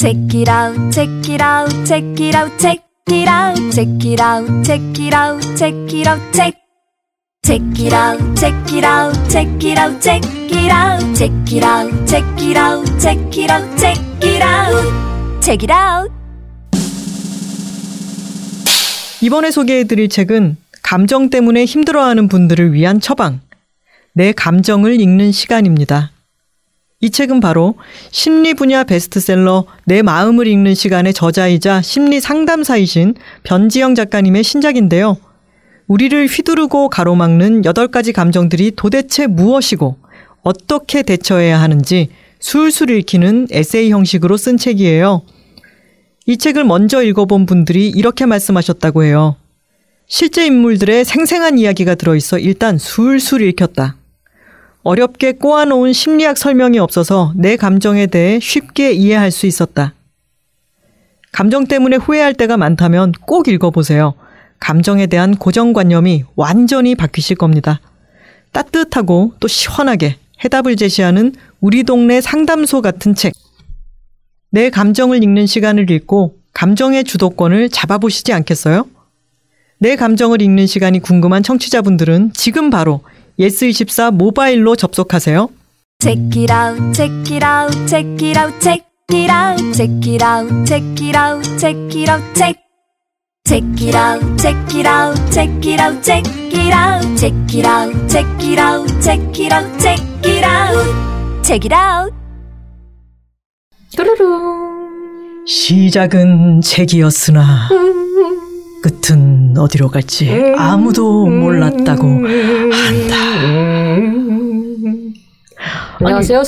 Check it out, check it out, check it out, check it out, check it out, check it out, check it out, check. Check it out, check it out, check it out, check it out, check it out, check it out, check it out, check it out, check it out. 이번에 소개해드릴 책은 감정 때문에 힘들어하는 분들을 위한 처방. 내 감정을 읽는 시간입니다. 이 책은 바로 심리 분야 베스트셀러 내 마음을 읽는 시간의 저자이자 심리 상담사이신 변지영 작가님의 신작인데요. 우리를 휘두르고 가로막는 8가지 감정들이 도대체 무엇이고 어떻게 대처해야 하는지 술술 읽히는 에세이 형식으로 쓴 책이에요. 이 책을 먼저 읽어본 분들이 이렇게 말씀하셨다고 해요. 실제 인물들의 생생한 이야기가 들어있어 일단 술술 읽혔다. 어렵게 꼬아놓은 심리학 설명이 없어서 내 감정에 대해 쉽게 이해할 수 있었다. 감정 때문에 후회할 때가 많다면 꼭 읽어보세요. 감정에 대한 고정관념이 완전히 바뀌실 겁니다. 따뜻하고 또 시원하게 해답을 제시하는 우리 동네 상담소 같은 책. 내 감정을 읽는 시간을 읽고 감정의 주도권을 잡아보시지 않겠어요? 내 감정을 읽는 시간이 궁금한 청취자분들은 지금 바로 예스24 모바일로 접속하세요. Check it out, check it out, check it out, check it out, check it out, check it out, check it out, check. Check it out, check it out, check it out, check it out, check it out, check it out, check it out, check it out, check it out. 뚜루루. 시작은 책이었으나 끝은 어디로 갈지 아무도 몰랐다고 한다. 안녕하세요.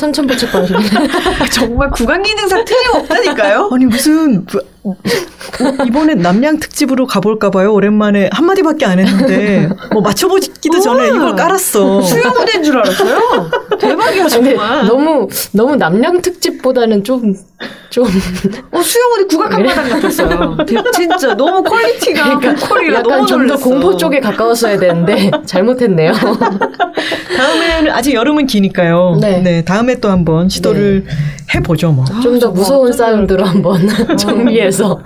방송입니다. 정말 구강 기능상 틀림없다니까요. 아니 무슨 그- 이번엔 남양 특집으로 가볼까 봐요. 오랜만에 한 마디밖에 안 했는데 뭐 맞춰보기도 전에. 이걸 깔았어. 수영 무대인 줄 알았어요. 대박이야 정말. 너무 너무 남양 특집보다는 좀 좀 어, 수영 무대 국악 한마당 같았어요. 대- 진짜 너무 퀄리티가 그러니까 보컬이라 약간 너무 좀 더. 공포 쪽에 가까웠어야 되는데 잘못했네요. 다음에는 아직 여름은 기니까요. 네. 네. 다음에 또 한번 시도를 해보죠 뭐. 좀더 정말 무서운 사운드로 한번 정리해서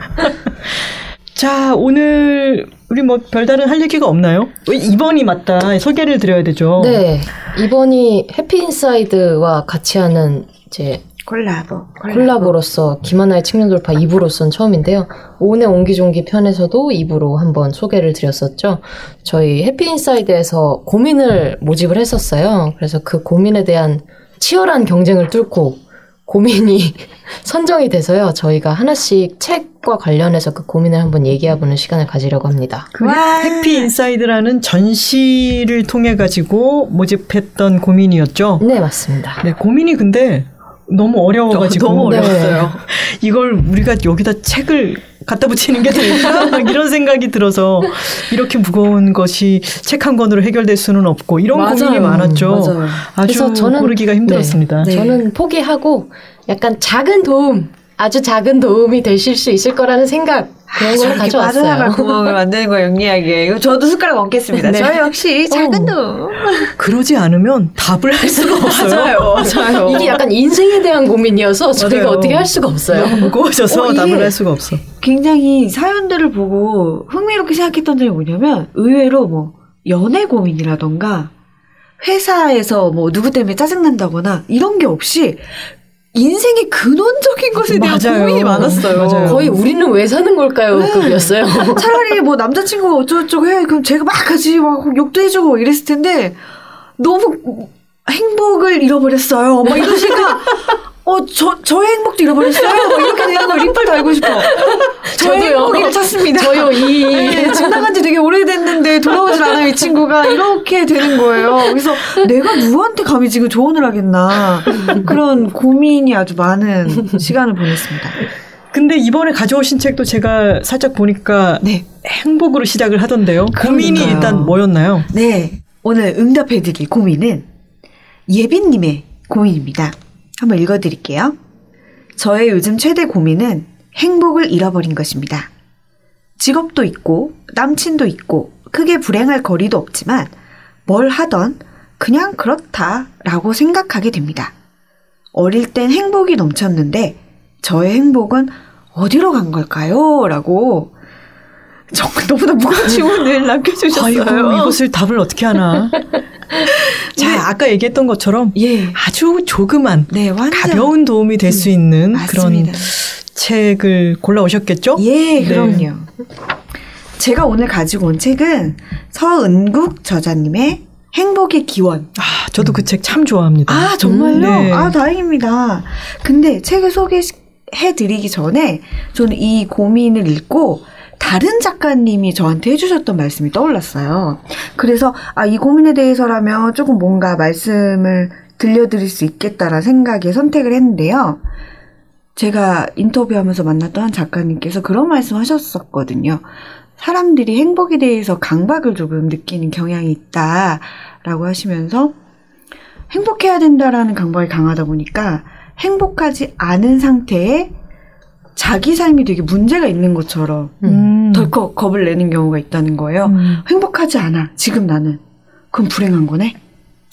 자 오늘 우리 뭐 별다른 할 얘기가 없나요? 이번이 맞다 소개를 드려야 되죠. 네 이번이 해피 인사이드와 같이 하는 이제 콜라보. 콜라보 로서 김하나의 측면 돌파 2부로선 처음인데요. 오은의 옹기종기 편에서도 2부로 한번 소개를 드렸었죠. 저희 해피인사이드에서 고민을 모집을 했었어요. 그래서 그 고민에 대한 치열한 경쟁을 뚫고 고민이 선정이 돼서요. 저희가 하나씩 책과 관련해서 그 고민을 한번 얘기해보는 시간을 가지려고 합니다. 그 와. 해피 인사이드라는 전시를 통해 가지고 모집했던 고민이었죠. 네, 맞습니다. 네, 고민이 근데 너무 어려워가지고 너무 네. 어려웠어요. 이걸 우리가 여기다 책을 갖다 붙이는 게 될까? 막 이런 생각이 들어서 이렇게 무거운 것이 책 한 권으로 해결될 수는 없고 이런 맞아요. 고민이 많았죠. 맞아요. 아주 그래서 저는- 고르기가 힘들었습니다. 네. 저는 포기하고 약간 작은 도움, 아주 작은 도움이 되실 수 있을 거라는 생각 그런 걸 저렇게 가져왔어요. 빠져나갈 구멍을 만드는 거 영리하게. 이거 저도 숟가락 얹겠습니다. 네. 저 역시 작은 어. 놈. 그러지 않으면 답을 할 수가 없어요. 맞아요. 맞아요. 이게 약간 인생에 대한 고민이어서 저희가 맞아요. 어떻게 할 수가 없어요. 너무 무거워져서 어, 답을 할 수가 없어. 굉장히 사연들을 보고 흥미롭게 생각했던 점이 뭐냐면 의외로 뭐 연애 고민이라던가 회사에서 뭐 누구 때문에 짜증난다거나 이런 게 없이 인생의 근원적인 것에 대한 맞아요. 고민이 많았어요. 맞아요. 거의 우리는 왜 사는 걸까요? 급이었어요. 차라리 뭐 남자친구가 어쩌고저쩌고 해. 그럼 제가 막 같이 막 욕도 해주고 이랬을 텐데 너무 행복을 잃어버렸어요. 막 이러시니까 어, 저, 저의 행복도 잃어버렸어요. 막 이렇게 되는 거 리플 달고 싶어. 저의 저도요. 행복을 찾습니다. 저요 이 네, 집 나간 지 되게 오래됐는데 돌아오질 않아요, 이 친구가. 이렇게 되는 거예요. 그래서 내가 누구한테 감히 지금 조언을 하겠나. 그런 고민이 아주 많은 시간을 보냈습니다. 근데 이번에 가져오신 책도 제가 살짝 보니까 네. 행복으로 시작을 하던데요. 고민이 그러니까요. 일단 뭐였나요? 네. 오늘 응답해드릴 고민은 예빈님의 고민입니다. 한번 읽어드릴게요. 저의 요즘 최대 고민은 행복을 잃어버린 것입니다. 직업도 있고, 남친도 있고, 크게 불행할 거리도 없지만, 뭘 하던 그냥 그렇다라고 생각하게 됩니다. 어릴 땐 행복이 넘쳤는데, 저의 행복은 어디로 간 걸까요? 라고 정말 너무나 무거운 질문을 남겨주셨어요. 아이고, 이것을 답을 어떻게 하나. 자, 아까 얘기했던 것처럼 예. 아주 조그만 네. 가벼운 도움이 될 수 있는 그런 맞습니다. 책을 골라오셨겠죠? 예, 네. 그럼요. 제가 오늘 가지고 온 책은 서은국 저자님의 행복의 기원. 아, 저도 그책 참 좋아합니다. 아, 정말요? 네. 아, 다행입니다. 근데 책을 소개해 드리기 전에 저는 이 고민을 읽고 다른 작가님이 저한테 해주셨던 말씀이 떠올랐어요. 그래서, 아, 이 고민에 대해서라면 조금 뭔가 말씀을 들려드릴 수 있겠다라는 생각에 선택을 했는데요. 제가 인터뷰하면서 만났던 한 작가님께서 그런 말씀 하셨었거든요. 사람들이 행복에 대해서 강박을 조금 느끼는 경향이 있다라고 하시면서 행복해야 된다라는 강박이 강하다 보니까 행복하지 않은 상태에 자기 삶이 되게 문제가 있는 것처럼 음. 덜컥 겁을 내는 경우가 있다는 거예요. 음. 행복하지 않아. 지금 나는. 그럼 불행한 거네?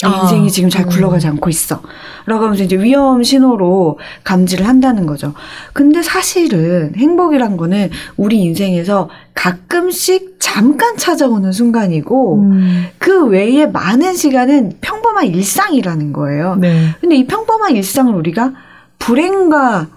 내 아. 인생이 지금 잘 굴러가지 않고 있어. 라고 하면서 이제 위험 신호로 감지를 한다는 거죠. 근데 사실은 행복이란 거는 우리 인생에서 가끔씩 잠깐 찾아오는 순간이고, 음. 그 외에 많은 시간은 평범한 일상이라는 거예요. 네. 근데 이 평범한 일상을 우리가 불행과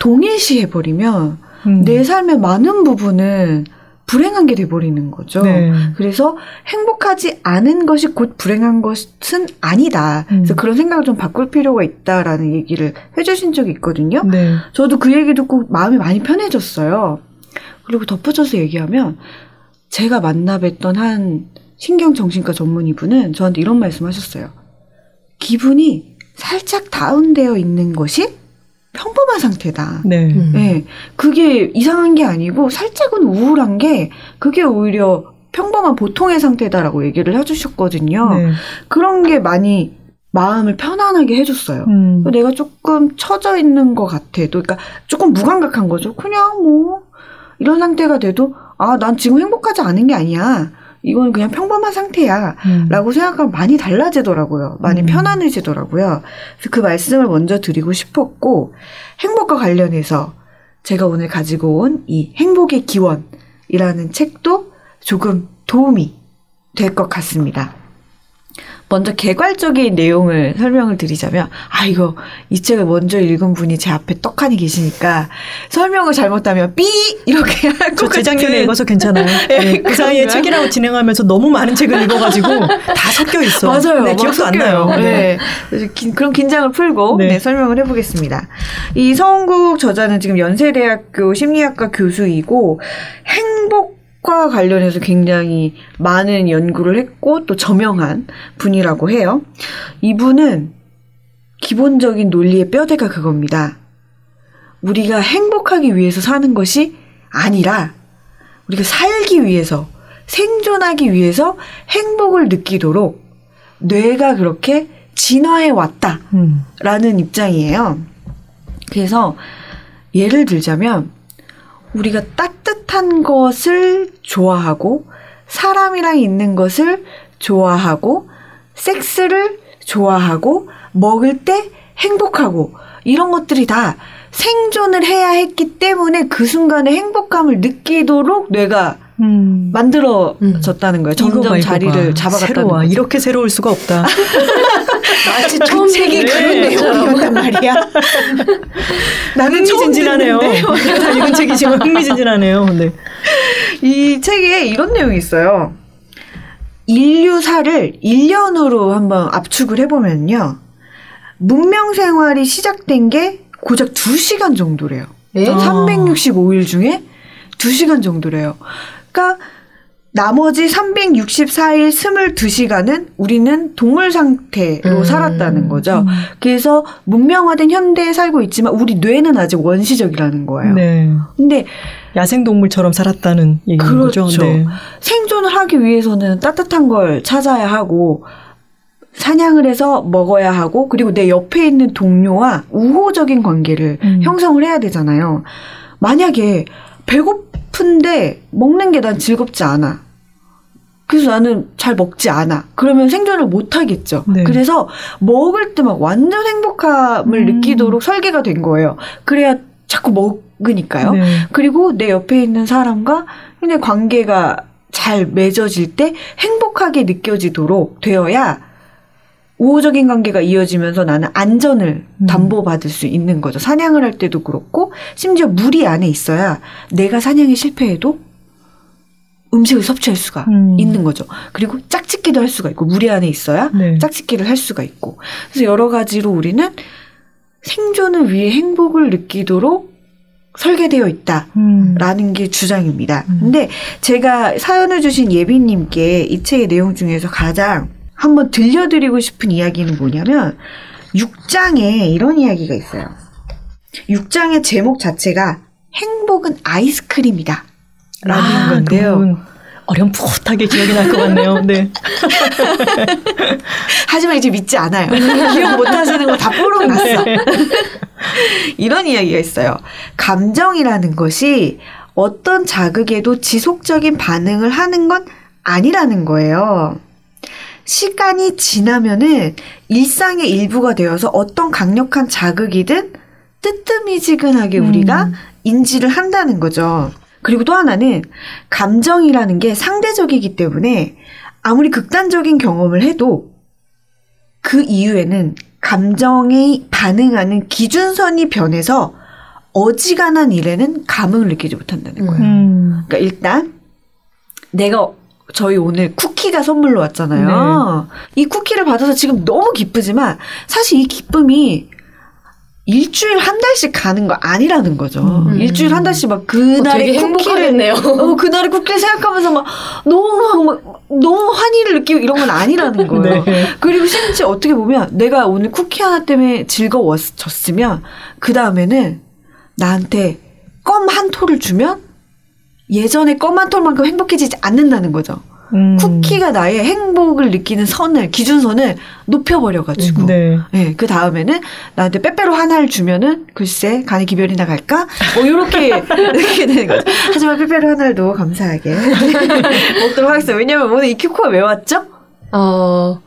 동일시해 버리면 음. 내 삶의 많은 부분은 불행한 게 돼버리는 거죠. 네. 그래서 행복하지 않은 것이 곧 불행한 것은 아니다. 그래서 음. 그런 생각을 좀 바꿀 필요가 있다라는 얘기를 해주신 적이 있거든요. 네. 저도 그 얘기 듣고 마음이 많이 편해졌어요. 그리고 덧붙여서 얘기하면 제가 만나 뵀던 한 신경정신과 전문의분은 저한테 이런 말씀 하셨어요. 기분이 살짝 다운되어 있는 것이 평범한 상태다. 네. 음. 네, 그게 이상한 게 아니고 살짝은 우울한 게 그게 오히려 평범한 보통의 상태다라고 얘기를 해주셨거든요. 네. 그런 게 많이 마음을 편안하게 해줬어요. 음. 내가 조금 처져 있는 것 같아도, 그러니까 조금 무감각한 거죠. 그냥 뭐 이런 상태가 돼도 아, 난 지금 행복하지 않은 게 아니야. 이건 그냥 평범한 상태야. 음. 라고 생각하면 많이 달라지더라고요. 많이 음. 편안해지더라고요. 그래서 그 말씀을 먼저 드리고 싶었고, 행복과 관련해서 제가 오늘 가지고 온 이 행복의 기원이라는 책도 조금 도움이 될 것 같습니다. 먼저 개괄적인 내용을 설명을 드리자면, 아, 이거, 이 책을 먼저 읽은 분이 제 앞에 떡하니 계시니까, 설명을 잘못하면, 삐! 이렇게 할저것 재작년에 같은 읽어서 괜찮아요. 네, 그 사이에? 책이라고 진행하면서 너무 많은 책을 읽어가지고 다 섞여 있어. 맞아요. 네, 막 기억도 안 섞여요. 나요. 네. 긴- 그런 긴장을 풀고 네. 네, 설명을 해보겠습니다. 이 서은국 저자는 지금 연세대학교 심리학과 교수이고 행복 과 관련해서 굉장히 많은 연구를 했고 또 저명한 분이라고 해요. 이분은 기본적인 논리의 뼈대가 그겁니다. 우리가 행복하기 위해서 사는 것이 아니라 우리가 살기 위해서 생존하기 위해서 행복을 느끼도록 뇌가 그렇게 진화해 왔다라는 음. 입장이에요. 그래서 예를 들자면 우리가 따뜻한 것을 좋아하고 사람이랑 있는 것을 좋아하고 섹스를 좋아하고 먹을 때 행복하고 이런 것들이 다 생존을 해야 했기 때문에 그 순간에 행복감을 느끼도록 뇌가 음. 만들어졌다는 거예요. 점점 이거 자리를 봐. 잡아갔다는 새로워. 거죠. 이렇게 새로울 수가 없다. 마치 처음 그 책이 듣는 그런 내용이었단 내용이었단 말이야. 나는 처음 흥미진진하네요. 다 읽은 책이지만 흥미진진하네요. 네. 이 책에 이런 내용이 있어요. 인류사를 1년으로 한번 압축을 해보면요. 문명 생활이 시작된 게 고작 2시간 정도래요. 네? 아. 365일 중에 2시간 정도래요. 그러니까 나머지 364일 22시간은 우리는 동물 상태로 음. 살았다는 거죠. 그래서 문명화된 현대에 살고 있지만 우리 뇌는 아직 원시적이라는 거예요. 네. 근데 야생 동물처럼 살았다는 얘기인 그렇죠. 거죠. 네. 생존을 하기 위해서는 따뜻한 걸 찾아야 하고 사냥을 해서 먹어야 하고 그리고 내 옆에 있는 동료와 우호적인 관계를 음. 형성을 해야 되잖아요. 만약에 배고픈데 먹는 게 난 즐겁지 않아. 그래서 나는 잘 먹지 않아. 그러면 생존을 못 하겠죠. 네. 그래서 먹을 때 막 완전 행복함을 음. 느끼도록 설계가 된 거예요. 그래야 자꾸 먹으니까요. 네. 그리고 내 옆에 있는 사람과 그냥 관계가 잘 맺어질 때 행복하게 느껴지도록 되어야 우호적인 관계가 이어지면서 나는 안전을 음. 담보받을 수 있는 거죠. 사냥을 할 때도 그렇고 심지어 무리 안에 있어야 내가 사냥에 실패해도 음식을 섭취할 수가 음. 있는 거죠. 그리고 짝짓기도 할 수가 있고 무리 안에 있어야 네. 짝짓기를 할 수가 있고 그래서 여러 가지로 우리는 생존을 위해 행복을 느끼도록 설계되어 있다. 음. 라는 게 주장입니다. 음. 근데 제가 사연을 주신 예비님께 이 책의 내용 중에서 가장 한번 들려드리고 싶은 이야기는 뭐냐면 6장에 이런 이야기가 있어요. 6장의 제목 자체가 행복은 아이스크림이다. 라는 아, 그 건데요. 어렴풋하게 기억이 날 것 같네요. 네. 하지만 이제 믿지 않아요. 기억 못 하시는 거 다 뽀록 났어. 네. 이런 이야기가 있어요. 감정이라는 것이 어떤 자극에도 지속적인 반응을 하는 건 아니라는 거예요. 시간이 지나면은 일상의 일부가 되어서 어떤 강력한 자극이든 뜨뜻미지근하게 우리가 음. 인지를 한다는 거죠. 그리고 또 하나는 감정이라는 게 상대적이기 때문에 아무리 극단적인 경험을 해도 그 이후에는 감정에 반응하는 기준선이 변해서 어지간한 일에는 감흥을 느끼지 못한다는 거예요. 음. 그러니까 일단 내가 저희 오늘 쿠키가 선물로 왔잖아요. 이 쿠키를 받아서 지금 너무 기쁘지만 사실 이 기쁨이 일주일 한 달씩 가는 거 아니라는 거죠. 음. 일주일 한 달씩 막 어, 그날의 되게 쿠키를 행복하겠네요. 어, 그날의 쿠키를 생각하면서 막 너무 막, 막 너무 환희를 느끼고 이런 건 아니라는 거예요. 네. 그리고 심지어 어떻게 보면 내가 오늘 쿠키 하나 때문에 즐거웠었으면 그 다음에는 나한테 껌한 톨을 주면 예전에 껌한 톨만큼 행복해지지 않는다는 거죠. 음. 쿠키가 나의 행복을 느끼는 선을 기준선을 높여버려가지고 네. 네, 그 다음에는 나한테 빼빼로 하나를 주면은 글쎄 간에 기별이 나 갈까? 뭐 이렇게 이렇게 되는 거죠. 하지만 빼빼로 하나도 감사하게 먹도록 하겠습니다. 왜냐면 오늘 이 큐코가 왜 왔죠? 어,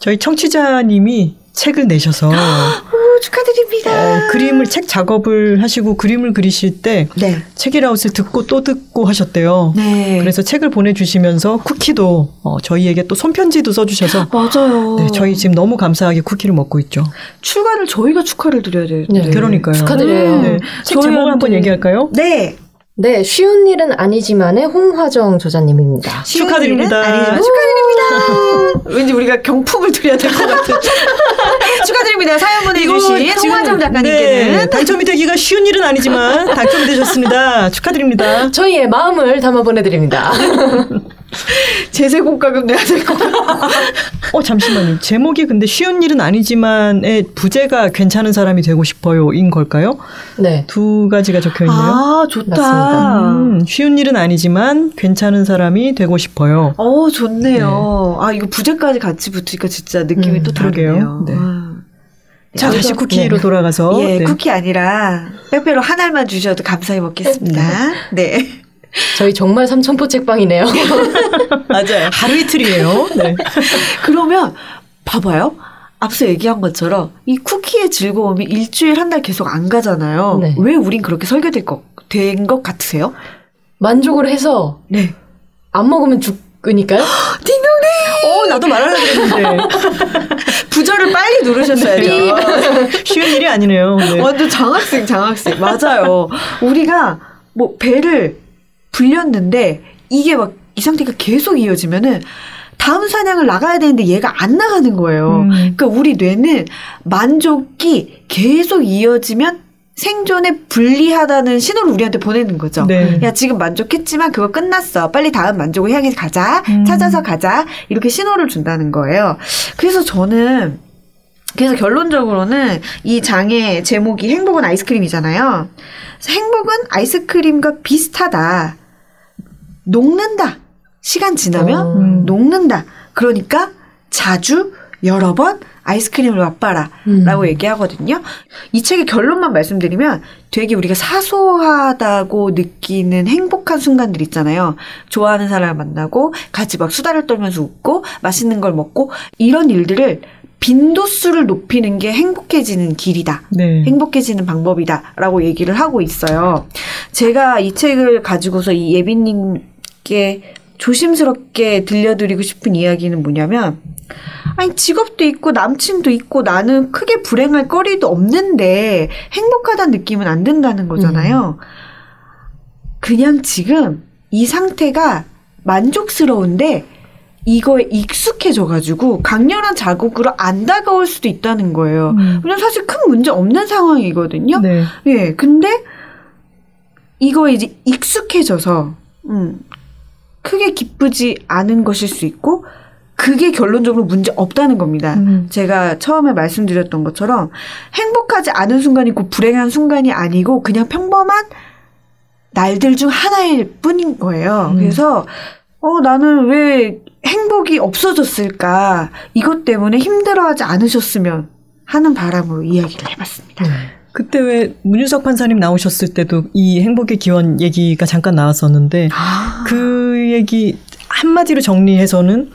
저희 청취자님이 책을 내셔서 오, 축하드립니다. 어, 그림을 책 작업을 하시고 그림을 그리실 때 네, 책이라웃을 듣고 또 듣고 하셨대요. 네. 그래서 책을 보내주시면서 쿠키도 어, 저희에게 또 손편지도 써주셔서 맞아요. 네, 저희 지금 너무 감사하게 쿠키를 먹고 있죠. 출간을 저희가 축하를 드려야 돼요. 네. 그러니까요. 축하드려요. 네. 책 제목을 한번 얘기할까요? 네. 네, 쉬운 일은 아니지만의 홍화정 저자님입니다. 축하드립니다. 아니지만 축하드립니다. 왠지 우리가 경품을 드려야 될 것 같은. 축하드립니다. 사연 보내주신 홍화정 작가님께는 네, 당첨이 되기가 쉬운 일은 아니지만 당첨이 되셨습니다. 축하드립니다. 저희의 마음을 담아 보내드립니다. 제세공과금 내야 될것 같아요. 어 잠시만요. 제목이 근데 쉬운 일은 아니지만의 부제가 괜찮은 사람이 되고 싶어요인 걸까요? 네. 두 가지가 적혀 있네요. 아, 좋다. 음, 쉬운 일은 아니지만 괜찮은 사람이 되고 싶어요. 어, 좋네요. 아, 이거 부제까지 같이 붙으니까 진짜 느낌이 음, 또 그러게요. 다르네요. 네. 아. 자, 다시 네. 쿠키로 돌아가서 예, 네. 쿠키 아니라 빼빼로 한 알만 주셔도 감사히 먹겠습니다. 네. 저희 정말 삼천포 책방이네요. 맞아요. 하루 이틀이에요. 네. 그러면 봐봐요. 앞서 얘기한 것처럼 이 쿠키의 즐거움이 일주일 한 달 계속 안 가잖아요. 네. 왜 우린 그렇게 설계될 것, 된 것 같으세요? 만족을 해서 네. 안 먹으면 죽 으니까요? 어, 나도 말하려고 했는데. 부절을 빨리 누르셨어야죠. 쉬운 일이 아니네요. 네. 완전 장학생, 장학생. 맞아요. 우리가 뭐 배를 불렸는데 이게 막 이 상태가 계속 이어지면은 다음 사냥을 나가야 되는데 얘가 안 나가는 거예요. 음. 그러니까 우리 뇌는 만족이 계속 이어지면 생존에 불리하다는 신호를 우리한테 보내는 거죠. 네. 야, 지금 만족했지만 그거 끝났어. 빨리 다음 만족을 향해 가자. 음. 찾아서 가자. 이렇게 신호를 준다는 거예요. 그래서 저는 그래서 결론적으로는 이 장의 제목이 행복은 아이스크림이잖아요. 행복은 아이스크림과 비슷하다. 녹는다. 시간 지나면 어. 음. 녹는다. 그러니까 자주 여러 번 아이스크림을 맛봐라. 음. 라고 얘기하거든요. 이 책의 결론만 말씀드리면 되게 우리가 사소하다고 느끼는 행복한 순간들 있잖아요. 좋아하는 사람을 만나고 같이 막 수다를 떨면서 웃고 맛있는 걸 먹고 이런 일들을 빈도수를 높이는 게 행복해지는 길이다. 네. 행복해지는 방법이다 라고 얘기를 하고 있어요. 제가 이 책을 가지고서 이 예빈님께 조심스럽게 들려드리고 싶은 이야기는 뭐냐면, 아니, 직업도 있고, 남친도 있고, 나는 크게 불행할 거리도 없는데, 행복하다는 느낌은 안 든다는 거잖아요. 그냥 지금 이 상태가 만족스러운데, 이거에 익숙해져가지고, 강렬한 자극으로 안 다가올 수도 있다는 거예요. 음. 왜냐면 사실 큰 문제 없는 상황이거든요. 네. 예, 근데 이거에 이제 익숙해져서 음, 크게 기쁘지 않은 것일 수 있고 그게 결론적으로 문제 없다는 겁니다. 음. 제가 처음에 말씀드렸던 것처럼 행복하지 않은 순간이 곧 불행한 순간이 아니고 그냥 평범한 날들 중 하나일 뿐인 거예요. 음. 그래서 어 나는 왜 행복이 없어졌을까? 이것 때문에 힘들어하지 않으셨으면 하는 바람으로 이야기를 해봤습니다. 그때 왜 문윤석 판사님 나오셨을 때도 이 행복의 기원 얘기가 잠깐 나왔었는데 아, 그 얘기 한마디로 정리해서는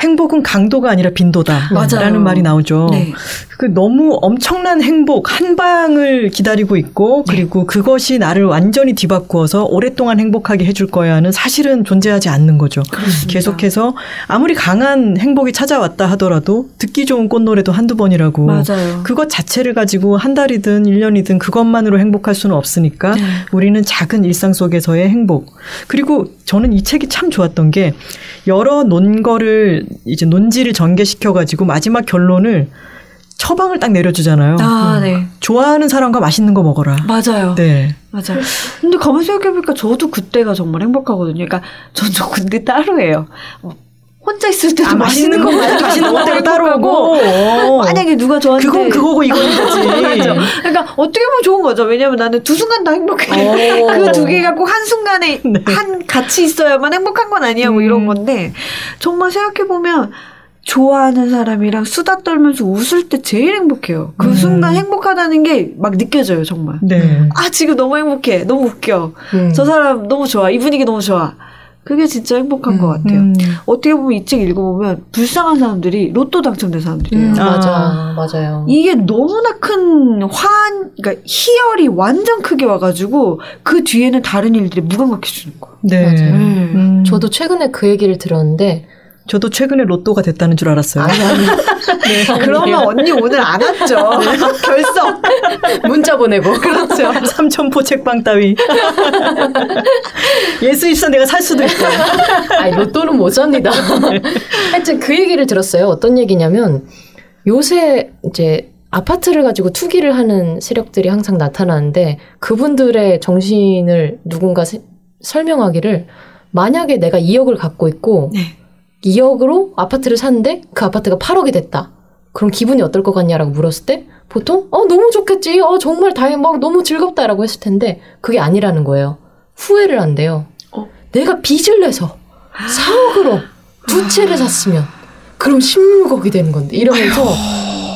행복은 강도가 아니라 빈도다. 맞아요. 라는 말이 나오죠. 네. 그 너무 엄청난 행복 한 방을 기다리고 있고 네. 그리고 그것이 나를 완전히 뒤바꾸어서 오랫동안 행복하게 해줄 거야는 사실은 존재하지 않는 거죠. 그렇습니다. 계속해서 아무리 강한 행복이 찾아왔다 하더라도 듣기 좋은 꽃노래도 한두 번이라고 맞아요. 그것 자체를 가지고 한 달이든 일 년이든 그것만으로 행복할 수는 없으니까 네. 우리는 작은 일상 속에서의 행복. 그리고 저는 이 책이 참 좋았던 게 여러 논거를 이제 논지를 전개시켜 가지고 마지막 결론을 처방을 딱 내려주잖아요. 아, 음. 네. 좋아하는 사람과 맛있는 거 먹어라. 맞아요. 네. 맞아요. 근데 가만히 생각해보니까 저도 그때가 정말 행복하거든요. 그러니까 전저 근데 따로 해요. 혼자 있을 때도 아, 맛있는 거 먹고 맛있는 거 때가 따로고. 어. 만약에 누가 저한테 그건 그거고 이건 이거지. 그러니까 어떻게 보면 좋은 거죠. 왜냐면 나는 두 순간 다 행복해. 오. 그두 개가 꼭 한 순간에 네. 한 같이 있어야만 행복한 건 아니야. 뭐 음. 이런 건데 정말 생각해 보면 좋아하는 사람이랑 수다 떨면서 웃을 때 제일 행복해요. 그 음. 순간 행복하다는 게 막 느껴져요. 정말. 네. 아 지금 너무 행복해. 너무 웃겨. 음. 저 사람 너무 좋아. 이 분위기 너무 좋아. 그게 진짜 행복한 것 같아요. 음. 어떻게 보면 이 책 읽어보면 불쌍한 사람들이 로또 당첨된 사람들이에요. 음, 아. 맞아, 맞아요. 이게 너무나 큰 화한, 그러니까 희열이 완전 크게 와가지고 그 뒤에는 다른 일들이 무감각해 주는 거예요. 네. 맞아요. 음. 저도 최근에 그 얘기를 들었는데 저도 최근에 로또가 됐다는 줄 알았어요. 아니 아니 그러면 언니 오늘 안 왔죠. 결석. 문자 보내고 그렇죠. 삼천포 책방 따위. 예수 입사 내가 살 수도 있고. 아니 로또는 못 삽니다. 하여튼 그 얘기를 들었어요. 어떤 얘기냐면 요새 이제 아파트를 가지고 투기를 하는 세력들이 항상 나타나는데 그분들의 정신을 누군가 세- 설명하기를 만약에 내가 2억을 갖고 있고 네. 2억으로 아파트를 샀는데 그 아파트가 8억이 됐다. 그럼 기분이 어떨 것 같냐라고 물었을 때 보통 어 너무 좋겠지. 어 정말 다행 막 너무 즐겁다라고 했을 텐데 그게 아니라는 거예요. 후회를 한대요. 어? 내가 빚을 내서 4억으로 두 채를 샀으면 그럼 16억이 되는 건데 이러면서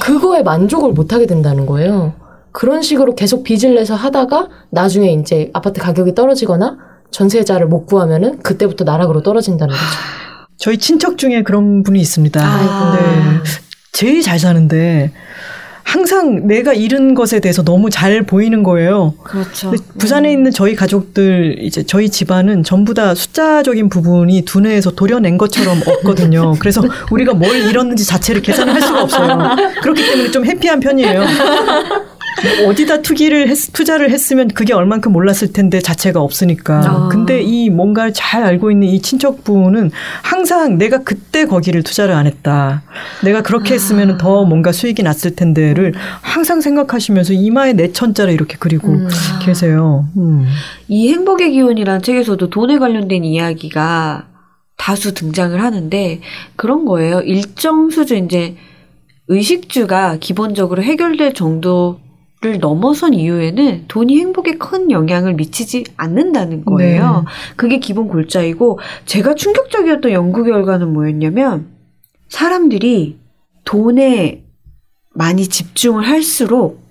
그거에 만족을 못 하게 된다는 거예요. 그런 식으로 계속 빚을 내서 하다가 나중에 이제 아파트 가격이 떨어지거나 전세자를 못 구하면은 그때부터 나락으로 떨어진다는 거죠. 저희 친척 중에 그런 분이 있습니다. 아이고. 네. 제일 잘 사는데 항상 내가 잃은 것에 대해서 너무 잘 보이는 거예요. 그렇죠. 부산에 있는 저희 가족들 이제 저희 집안은 전부 다 숫자적인 부분이 두뇌에서 도려낸 것처럼 없거든요. 그래서 우리가 뭘 잃었는지 자체를 계산을 할 수가 없어요. 그렇기 때문에 좀 해피한 편이에요. 뭐 어디다 투기를 했, 투자를 했으면 그게 얼만큼 몰랐을 텐데 자체가 없으니까. 아. 근데 이 뭔가를 잘 알고 있는 이 친척분은 항상 내가 그때 거기를 투자를 안 했다. 내가 그렇게 했으면 더 뭔가 수익이 났을 텐데를 항상 생각하시면서 이마에 내 천자를 이렇게 그리고 음. 계세요. 음. 이 행복의 기원이라는 책에서도 돈에 관련된 이야기가 다수 등장을 하는데 그런 거예요. 일정 수준 이제 의식주가 기본적으로 해결될 정도 를 넘어선 이후에는 돈이 행복에 큰 영향을 미치지 않는다는 거예요. 그게 기본 골자이고 제가 충격적이었던 연구 결과는 뭐였냐면 사람들이 돈에 많이 집중을 할수록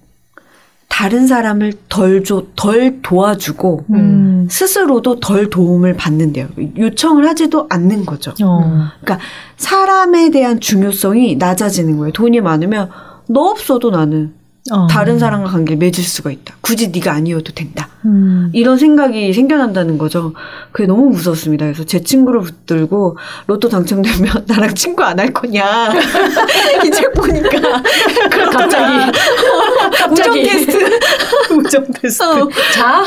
다른 사람을 덜 줘, 덜 도와주고 음. 스스로도 덜 도움을 받는데요. 요청을 하지도 않는 거죠. 어. 그러니까 사람에 대한 중요성이 낮아지는 거예요. 돈이 많으면 너 없어도 나는 어. 다른 사람과 관계를 맺을 수가 있다. 굳이 네가 아니어도 된다. 음. 이런 생각이 생겨난다는 거죠. 그게 너무 무섭습니다. 그래서 제 친구를 붙들고 로또 당첨되면 나랑 친구 안 할 거냐. 이 책 보니까 갑자기 우정 갑자기 테스트 우정 테스트. 어, 자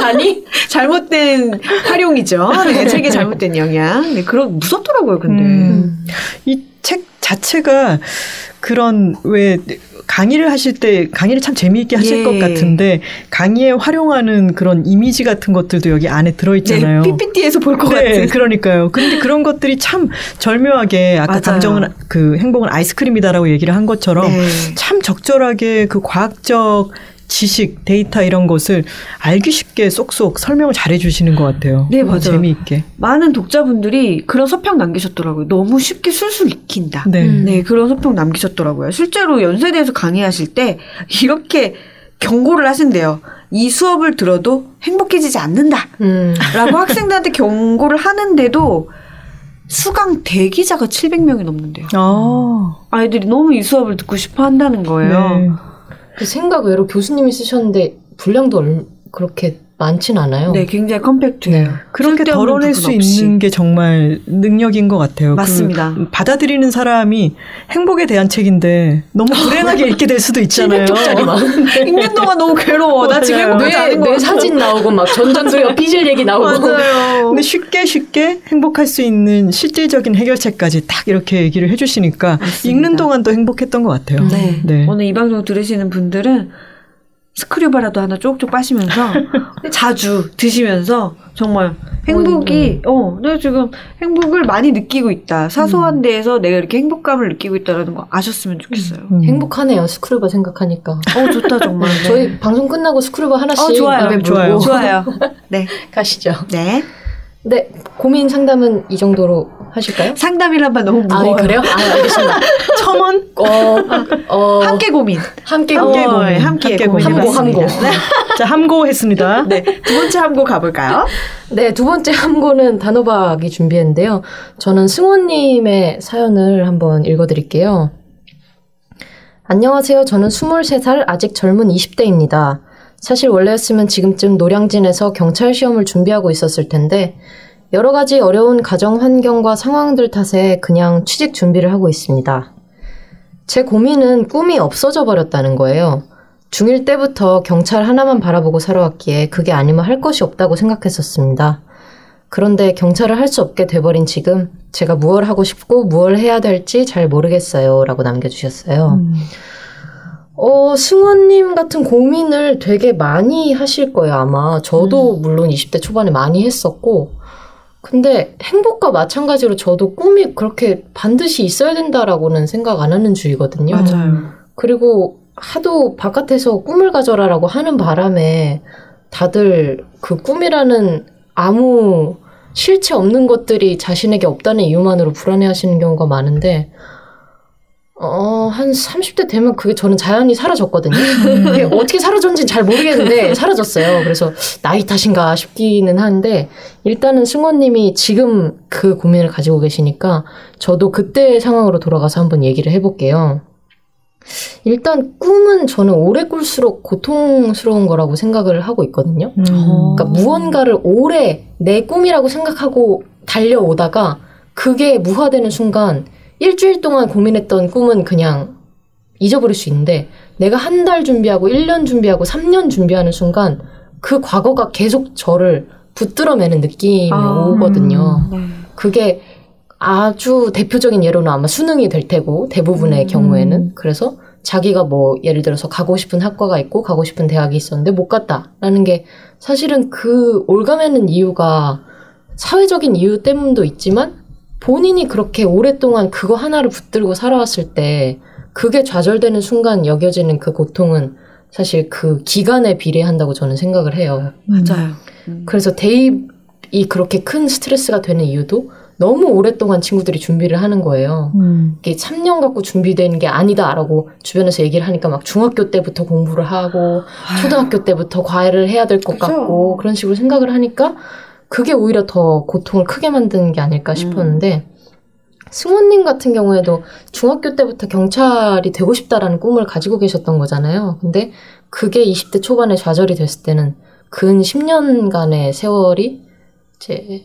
자니 잘못된 활용이죠. 네, 책의 잘못된 영향. 네, 그런 무섭더라고요. 근데 음. 이책 자체가 그런 왜 강의를 하실 때 강의를 참 재미있게 하실 예. 것 같은데 강의에 활용하는 그런 이미지 같은 것들도 여기 안에 들어있잖아요. 네, PPT에서 볼것 네, 같은. 그러니까요. 근데 그런 것들이 참 절묘하게 아까 맞아요. 감정은 그 행복은 아이스크림이다라고 얘기를 한 것처럼 네. 참 적절하게 그 과학적 지식, 데이터 이런 것을 알기 쉽게 쏙쏙 설명을 잘해 주시는 것 같아요. 네, 맞아요. 재미있게. 많은 독자분들이 그런 서평 남기셨더라고요. 너무 쉽게 술술 익힌다. 네. 음. 네, 그런 서평 남기셨더라고요. 실제로 연세대에서 강의하실 때 이렇게 경고를 하신대요. 이 수업을 들어도 행복해지지 않는다. 음. 라고 학생들한테 경고를 하는데도 수강 대기자가 700명이 넘는데요. 아. 아이들이 너무 이 수업을 듣고 싶어 한다는 거예요. 네. 그 생각 외로 교수님이 쓰셨는데 분량도 얼- 그렇게 많진 않아요. 네, 굉장히 컴팩트해요. 그렇게 쓸데없는 덜어낼 수 없이. 있는 게 정말 능력인 것 같아요. 맞습니다. 그 받아들이는 사람이 행복에 대한 책인데 너무 불행하게 읽게 될 수도 있잖아요. 700쪽짜리만. 읽는 동안 너무 괴로워. 나 지금. 행복하지 내, 않은 같아. 사진 나오고 막 전전도연 삐질 얘기 나오고. 맞아요. 근데 쉽게 쉽게 행복할 수 있는 실질적인 해결책까지 딱 이렇게 얘기를 해주시니까 맞습니다. 읽는 동안도 행복했던 것 같아요. 네. 네. 오늘 이 방송 들으시는 분들은 스크류바라도 하나 쪽쪽 빠시면서 자주 드시면서 정말 행복이 어, 내가 지금 행복을 많이 느끼고 있다. 사소한 데에서 내가 이렇게 행복감을 느끼고 있다라는 거 아셨으면 좋겠어요. 음. 행복하네요. 스크루바 생각하니까. 어, 좋다 정말. 네. 저희 방송 끝나고 스크루바 하나씩 어, 좋아요. 입에 물고 좋아요. 좋아요. 네. 가시죠. 네. 네, 고민 상담은 이 정도로 하실까요? 상담이란 말 너무 아, 무거워요. 네, 그래요? 아, 알겠습니다. 첨언? 어, 어, 함께 고민. 함께 함께 고민. 고민. 함께 함께 고민. 함고, 함고. 자, 함고했습니다. 네. 두 번째 함고 가볼까요? 네, 두 번째 함고는 단호박이 준비했는데요. 저는 승호님의 사연을 한번 읽어드릴게요. 안녕하세요. 저는 23살 아직 젊은 20대입니다. 사실 원래였으면 지금쯤 노량진에서 경찰 시험을 준비하고 있었을 텐데 여러 가지 어려운 가정 환경과 상황들 탓에 그냥 취직 준비를 하고 있습니다. 제 고민은 꿈이 없어져 버렸다는 거예요. 중1 때부터 경찰 하나만 바라보고 살아왔기에 그게 아니면 할 것이 없다고 생각했었습니다. 그런데 경찰을 할 수 없게 돼버린 지금 제가 무얼 하고 싶고 무얼 해야 될지 잘 모르겠어요. 라고 남겨주셨어요. 음. 어, 승원님 같은 고민을 되게 많이 하실 거예요, 아마. 저도 물론 20대 초반에 많이 했었고, 근데 행복과 마찬가지로 저도 꿈이 그렇게 반드시 있어야 된다라고는 생각 안 하는 주의거든요. 그리고 하도 바깥에서 꿈을 가져라라고 하는 바람에 다들 그 꿈이라는 아무 실체 없는 것들이 자신에게 없다는 이유만으로 불안해 하시는 경우가 많은데, 어, 한 30대 되면 그게 저는 자연히 사라졌거든요. 그게 어떻게 사라졌는지 잘 모르겠는데 사라졌어요. 그래서 나이 탓인가 싶기는 한데 일단은 승원님이 지금 그 고민을 가지고 계시니까 저도 그때의 상황으로 돌아가서 한번 얘기를 해볼게요. 일단 꿈은 저는 오래 꿀수록 고통스러운 거라고 생각을 하고 있거든요. 음. 그러니까 무언가를 오래 내 꿈이라고 생각하고 달려오다가 그게 무화되는 순간 일주일 동안 고민했던 꿈은 그냥 잊어버릴 수 있는데 내가 한 달 준비하고 1년 준비하고 3년 준비하는 순간 그 과거가 계속 저를 붙들어매는 느낌이 아, 오거든요. 네. 그게 아주 대표적인 예로는 아마 수능이 될 테고 대부분의 음. 경우에는 그래서 자기가 뭐 예를 들어서 가고 싶은 학과가 있고 가고 싶은 대학이 있었는데 못 갔다라는 게 사실은 그 올가매는 이유가 사회적인 이유 때문도 있지만 본인이 그렇게 오랫동안 그거 하나를 붙들고 살아왔을 때 그게 좌절되는 순간 여겨지는 그 고통은 사실 그 기간에 비례한다고 저는 생각을 해요. 맞아요. 음. 그래서 대입이 그렇게 큰 스트레스가 되는 이유도 너무 오랫동안 친구들이 준비를 하는 거예요. 음. 이게 3년 갖고 준비된 게 아니다라고 주변에서 얘기를 하니까 막 중학교 때부터 공부를 하고 초등학교 때부터 과외를 해야 될 것. 같고 그런 식으로 생각을 하니까 그게 오히려 더 고통을 크게 만드는 게 아닐까 싶었는데 승호님 같은 경우에도 중학교 때부터 경찰이 되고 싶다라는 꿈을 가지고 계셨던 거잖아요. 근데 그게 20대 초반에 좌절이 됐을 때는 근 10년간의 세월이 이제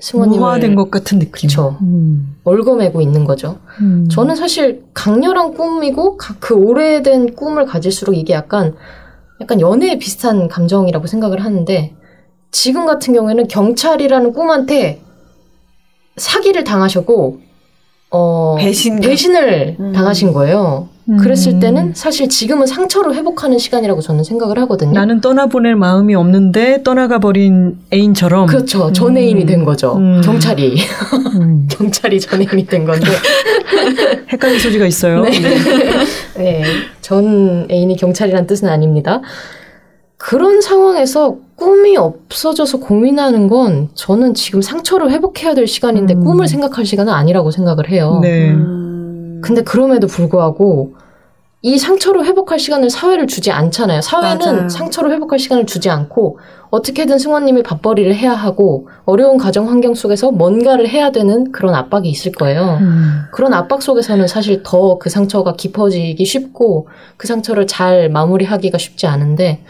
승호님을 무화된 것 같은 느낌. 그쵸. 음. 얽어매고 있는 거죠. 음. 저는 사실 강렬한 꿈이고 가- 그 오래된 꿈을 가질수록 이게 약간 약간 연애에 비슷한 감정이라고 생각을 하는데 지금 같은 경우에는 경찰이라는 꿈한테 사기를 당하셨고 어 배신 배신을 음. 당하신 거예요. 음. 그랬을 때는 사실 지금은 상처를 회복하는 시간이라고 저는 생각을 하거든요. 나는 떠나보낼 마음이 없는데 떠나가 버린 애인처럼. 그렇죠. 전 애인이 음. 된 거죠. 음. 경찰이 음. 경찰이 전 애인이 된 건데 헷갈릴 소지가 있어요. 네. 네. 전 애인이 경찰이란 뜻은 아닙니다. 그런 상황에서 꿈이 없어져서 고민하는 건 저는 지금 상처를 회복해야 될 시간인데 음. 꿈을 생각할 시간은 아니라고 생각을 해요. 네. 음. 근데 그럼에도 불구하고 이 상처를 회복할 시간을 사회를 주지 않잖아요. 사회는 맞아요. 상처를 회복할 시간을 주지 않고 어떻게든 승원님이 밥벌이를 해야 하고 어려운 가정 환경 속에서 뭔가를 해야 되는 그런 압박이 있을 거예요. 음. 그런 압박 속에서는 사실 더 그 상처가 깊어지기 쉽고 그 상처를 잘 마무리하기가 쉽지 않은데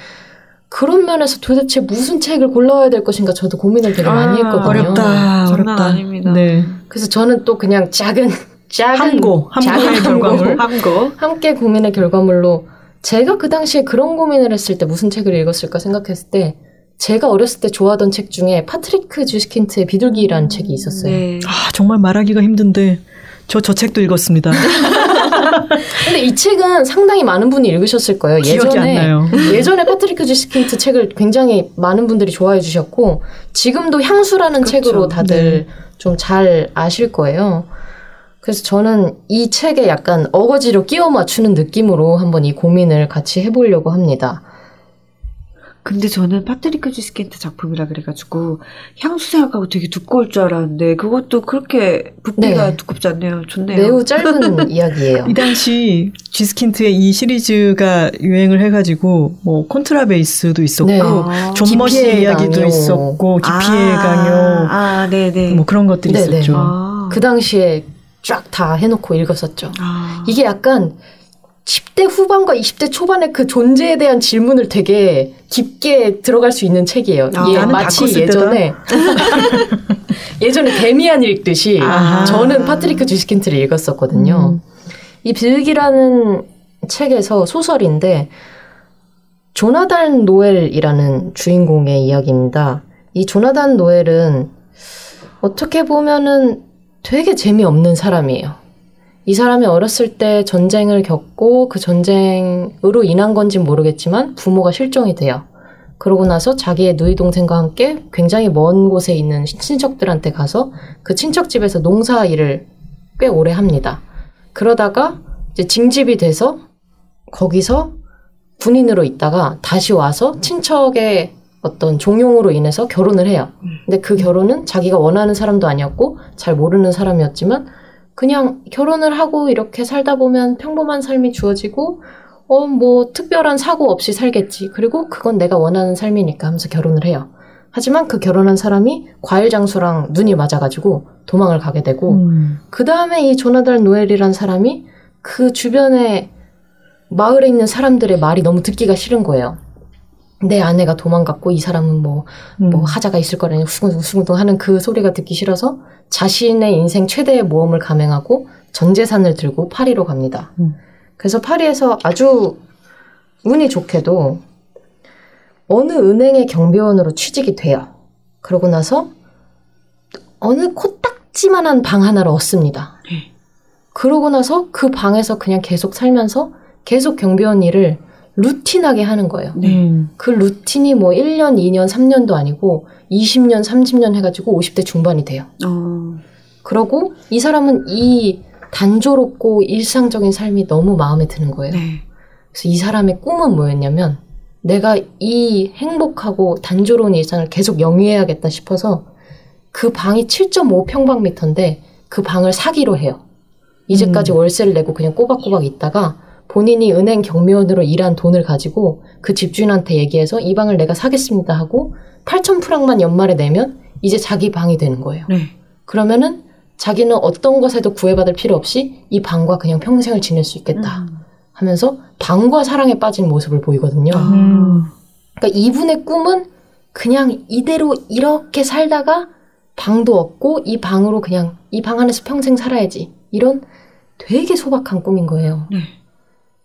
그런 면에서 도대체 무슨 책을 골라야 될 것인가 저도 고민을 되게 많이 아, 했거든요. 어렵다. 어렵다. 아닙니다. 네. 그래서 저는 또 그냥 작은 작은 함고, 함고의 작은 결과물. 함고. 함께 고민의 결과물로 제가 그 당시에 그런 고민을 했을 때 무슨 책을 읽었을까 생각했을 때 제가 어렸을 때 좋아하던 책 중에 파트리크 주스킨트의 비둘기라는 책이 있었어요. 네. 아, 정말 말하기가 힘든데 저 저 책도 읽었습니다. 근데 이 책은 상당히 많은 분이 읽으셨을 거예요. 예전에. 예전에 파트리크 주스킨트 책을 굉장히 많은 분들이 좋아해 주셨고 지금도 향수라는 그렇죠. 책으로 다들 네. 좀잘 아실 거예요. 그래서 저는 이 책에 약간 어거지로 끼워 맞추는 느낌으로 한번 이 고민을 같이 해보려고 합니다. 근데 저는 파트리크 쥐스킨트 작품이라 그래가지고 향수 생각하고 되게 두꺼울 줄 알았는데 그것도 그렇게 부피가 네. 두껍지 않네요. 좋네요. 매우 짧은 이야기예요. 이 당시 쥐스킨트의 이 시리즈가 유행을 해가지고 뭐 콘트라베이스도 있었고 네. 아, 좀머 씨 이야기도 강요. 있었고 깊이의 아, 강요 아, 네네. 뭐 그런 것들이 네네. 있었죠. 아. 그 당시에 쫙 다 해놓고 읽었었죠. 아. 이게 약간 10대 후반과 20대 초반의 그 존재에 대한 질문을 되게 깊게 들어갈 수 있는 책이에요. 아, 다 마치 예전에 예전에 데미안 읽듯이 아하. 저는 파트리크 쥐스킨트를 읽었었거든요. 음. 이 비둘기라는 책에서 소설인데 조나단 노엘이라는 주인공의 이야기입니다. 이 조나단 노엘은 어떻게 보면은 되게 재미없는 사람이에요. 이 사람이 어렸을 때 전쟁을 겪고 그 전쟁으로 인한 건지 모르겠지만 부모가 실종이 돼요. 그러고 나서 자기의 누이 동생과 함께 굉장히 먼 곳에 있는 친척들한테 가서 그 친척 집에서 농사 일을 꽤 오래 합니다. 그러다가 이제 징집이 돼서 거기서 군인으로 있다가 다시 와서 친척의 어떤 종용으로 인해서 결혼을 해요. 근데 그 결혼은 자기가 원하는 사람도 아니었고 잘 모르는 사람이었지만 그냥 결혼을 하고 이렇게 살다 보면 평범한 삶이 주어지고 어 뭐 특별한 사고 없이 살겠지. 그리고 그건 내가 원하는 삶이니까 하면서 결혼을 해요. 하지만 그 결혼한 사람이 과일 장수랑 눈이 맞아가지고 도망을 가게 되고 음. 그 다음에 이 조나단 노엘이란 사람이 그 주변에 마을에 있는 사람들의 말이 너무 듣기가 싫은 거예요. 내 아내가 도망갔고 이 사람은 뭐, 음. 뭐 하자가 있을 거라니 수근수근 하는 그 소리가 듣기 싫어서 자신의 인생 최대의 모험을 감행하고 전 재산을 들고 파리로 갑니다. 음. 그래서 파리에서 아주 운이 좋게도 어느 은행의 경비원으로 취직이 돼요. 그러고 나서 어느 코딱지만한 방 하나를 얻습니다. 네. 그러고 나서 그 방에서 그냥 계속 살면서 계속 경비원 일을 루틴하게 하는 거예요. 음. 그 루틴이 뭐 1년, 2년, 3년도 아니고 20년, 30년 해가지고 50대 중반이 돼요. 어. 그러고 이 사람은 이 단조롭고 일상적인 삶이 너무 마음에 드는 거예요. 네. 그래서 이 사람의 꿈은 뭐였냐면 내가 이 행복하고 단조로운 일상을 계속 영위해야겠다 싶어서 그 방이 7.5 평방미터인데 그 방을 사기로 해요. 이제까지 월세를 내고 그냥 꼬박꼬박 있다가 본인이 은행 경비원으로 일한 돈을 가지고 그 집주인한테 얘기해서 이 방을 내가 사겠습니다 하고 8천 프랑만 연말에 내면 이제 자기 방이 되는 거예요. 네. 그러면은 자기는 어떤 것에도 구애받을 필요 없이 이 방과 그냥 평생을 지낼 수 있겠다 하면서 방과 사랑에 빠진 모습을 보이거든요. 음. 그러니까 이분의 꿈은 그냥 이대로 이렇게 살다가 방도 없고 이 방으로 그냥 이 방 안에서 평생 살아야지. 이런 되게 소박한 꿈인 거예요. 네.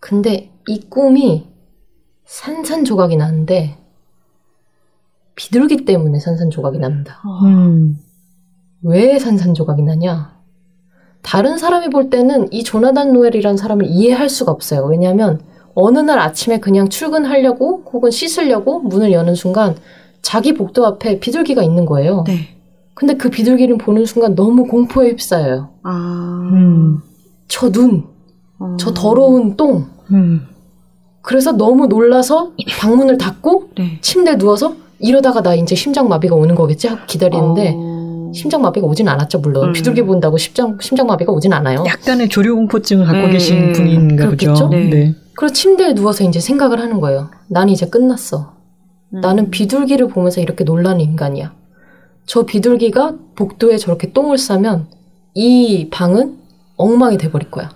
근데 이 꿈이 산산조각이 나는데 비둘기 때문에 산산조각이 납니다. 음. 왜 산산조각이 나냐? 다른 사람이 볼 때는 이 조나단 노엘이라는 사람을 이해할 수가 없어요. 왜냐하면 어느 날 아침에 그냥 출근하려고 혹은 씻으려고 문을 여는 순간 자기 복도 앞에 비둘기가 있는 거예요. 네. 근데 그 비둘기를 보는 순간 너무 공포에 휩싸여요. 아. 음. 저 눈, 어. 저 더러운 똥. 음. 그래서 너무 놀라서 방문을 닫고 네. 침대에 누워서 이러다가 나 이제 심장마비가 오는 거겠지 하고 기다리는데 어. 심장마비가 오진 않았죠 물론 음. 비둘기 본다고 심장 심장마비가 오진 않아요. 약간의 조류공포증을 갖고 네. 계신 분인가 보죠. 그렇겠죠? 네. 네. 그리고 침대에 누워서 이제 생각을 하는 거예요. 난 이제 끝났어. 음. 나는 비둘기를 보면서 이렇게 놀라는 인간이야. 저 비둘기가 복도에 저렇게 똥을 싸면 이 방은 엉망이 돼버릴 거야.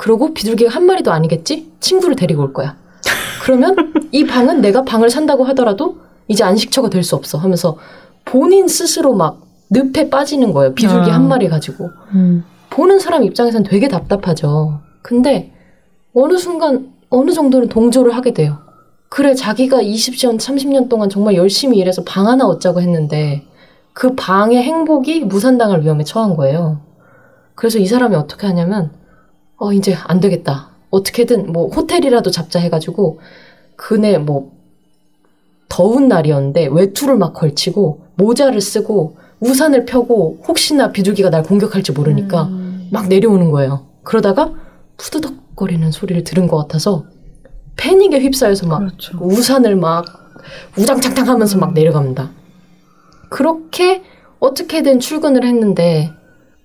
그러고 비둘기가 한 마리도 아니겠지? 친구를 데리고 올 거야. 그러면 이 방은 내가 방을 산다고 하더라도 이제 안식처가 될 수 없어 하면서 본인 스스로 막 늪에 빠지는 거예요. 비둘기 아. 한 마리 가지고. 음. 보는 사람 입장에선 되게 답답하죠. 근데 어느 순간 어느 정도는 동조를 하게 돼요. 그래 자기가 20년, 30년 동안 정말 열심히 일해서 방 하나 얻자고 했는데 그 방의 행복이 무산당할 위험에 처한 거예요. 그래서 이 사람이 어떻게 하냐면 어 이제 안 되겠다. 어떻게든 뭐 호텔이라도 잡자 해가지고 그네 뭐 더운 날이었는데 외투를 막 걸치고 모자를 쓰고 우산을 펴고 혹시나 비둘기가 날 공격할지 모르니까 음. 막 내려오는 거예요. 그러다가 푸드덕거리는 소리를 들은 것 같아서 패닉에 휩싸여서 막 그렇죠. 우산을 막 우장창창 하면서 막 내려갑니다. 그렇게 어떻게든 출근을 했는데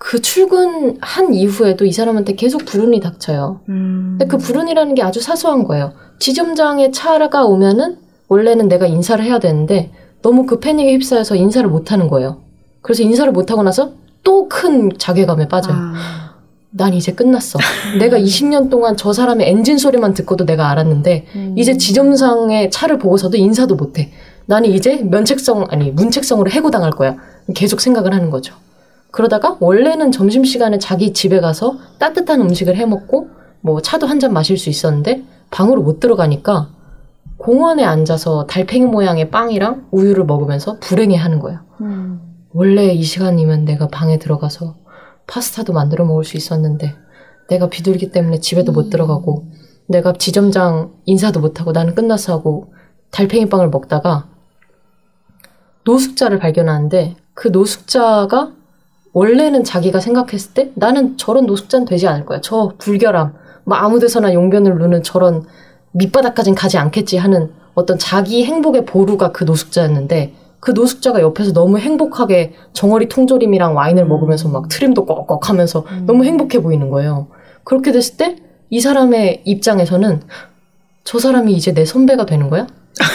그 출근한 이후에도 이 사람한테 계속 불운이 닥쳐요. 음. 근데 그 불운이라는 게 아주 사소한 거예요. 지점장에 차가 오면은 원래는 내가 인사를 해야 되는데 너무 그 패닉에 휩싸여서 인사를 못 하는 거예요. 그래서 인사를 못 하고 나서 또 큰 자괴감에 빠져요. 아. 난 이제 끝났어. 내가 20년 동안 저 사람의 엔진 소리만 듣고도 내가 알았는데 음. 이제 지점상의 차를 보고서도 인사도 못해. 나는 이제 면책성 아니 문책성으로 해고당할 거야. 계속 생각을 하는 거죠. 그러다가 원래는 점심 시간에 자기 집에 가서 따뜻한 음식을 해 먹고 뭐 차도 한 잔 마실 수 있었는데 방으로 못 들어가니까 공원에 앉아서 달팽이 모양의 빵이랑 우유를 먹으면서 불행해 하는 거예요. 음. 원래 이 시간이면 내가 방에 들어가서 파스타도 만들어 먹을 수 있었는데 내가 비둘기 때문에 집에도 못 들어가고 내가 지점장 인사도 못하고 나는 끝났어 하고 달팽이 빵을 먹다가 노숙자를 발견하는데 그 노숙자가 원래는 자기가 생각했을 때 나는 저런 노숙자는 되지 않을 거야. 저 불결함, 뭐 아무 데서나 용변을 누는 저런 밑바닥까진 가지 않겠지 하는 어떤 자기 행복의 보루가 그 노숙자였는데 그 노숙자가 옆에서 너무 행복하게 정어리 통조림이랑 와인을 먹으면서 막 트림도 꺽꺽 하면서 너무 행복해 보이는 거예요. 그렇게 됐을 때 이 사람의 입장에서는 저 사람이 이제 내 선배가 되는 거야?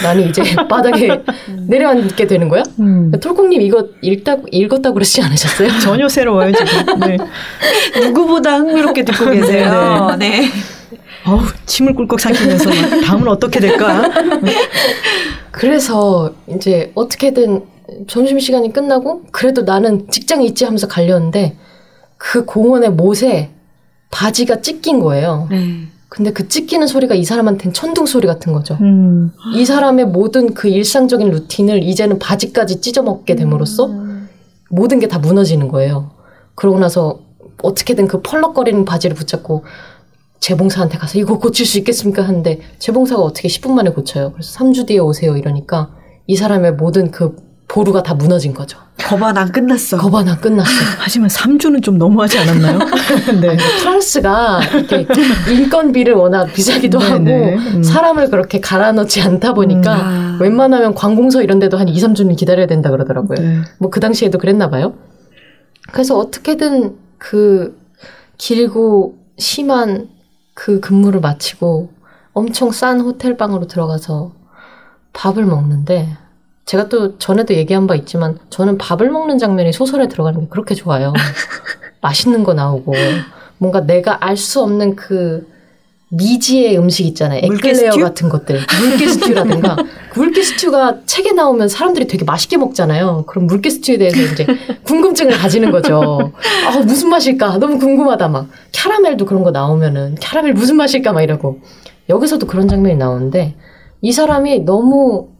나는 이제 바닥에 내려앉게 되는 거야? 음. 톨콩님 이거 읽다, 읽었다고 그러지 않으셨어요? 전혀 새로워요 지금. 네. 누구보다 흥미롭게 듣고 계세요. 네. 어우 침을 꿀꺽 삼키면서 막 다음은 어떻게 될까? 그래서 이제 어떻게든 점심시간이 끝나고 그래도 나는 직장에 있지 하면서 갈렸는데 그 공원의 못에 바지가 찢긴 거예요. 네. 근데 그 찢기는 소리가 이 사람한테는 천둥 소리 같은 거죠. 음. 이 사람의 모든 그 일상적인 루틴을 이제는 바지까지 찢어먹게 됨으로써 모든 게 다 무너지는 거예요. 그러고 나서 어떻게든 그 펄럭거리는 바지를 붙잡고 재봉사한테 가서 이거 고칠 수 있겠습니까? 하는데 재봉사가 어떻게 10분 만에 고쳐요. 그래서 3주 뒤에 오세요. 이러니까 이 사람의 모든 그 보루가 다 무너진 거죠. 거반 안 끝났어. 거반 안 끝났어. 하지만 3주는 좀 너무하지 않았나요? 네. 프랑스가 이렇게 인건비를 워낙 비싸기도 네네. 하고 음. 사람을 그렇게 갈아넣지 않다 보니까 아. 웬만하면 관공서 이런 데도 한 2, 3주는 기다려야 된다 그러더라고요. 네. 뭐그 당시에도 그랬나 봐요. 그래서 어떻게든 그 길고 심한 그 근무를 마치고 엄청 싼 호텔 방으로 들어가서 밥을 먹는데 제가 또 전에도 얘기한 바 있지만 저는 밥을 먹는 장면이 소설에 들어가는 게 그렇게 좋아요. 맛있는 거 나오고 뭔가 내가 알 수 없는 그 미지의 음식 있잖아요. 에클레어? 같은 것들. 물개 스튜라든가. 그 물개 스튜가 책에 나오면 사람들이 되게 맛있게 먹잖아요. 그럼 물개 스튜에 대해서 이제 궁금증을 가지는 거죠. 아, 무슨 맛일까? 너무 궁금하다. 막. 캐러멜도 그런 거 나오면은 캐러멜 무슨 맛일까? 막 이러고. 여기서도 그런 장면이 나오는데 이 사람이 너무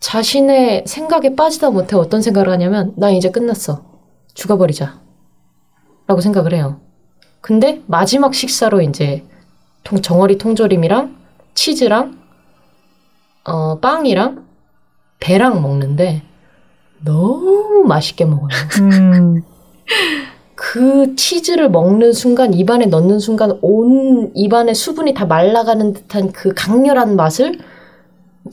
자신의 생각에 빠지다 못해 어떤 생각을 하냐면 나 이제 끝났어. 죽어버리자. 라고 생각을 해요. 근데 마지막 식사로 이제 통, 정어리 통조림이랑 치즈랑 어, 빵이랑 배랑 먹는데 너무 맛있게 먹어요. 음, 그 치즈를 먹는 순간 입안에 넣는 순간 온 입안에 수분이 다 말라가는 듯한 그 강렬한 맛을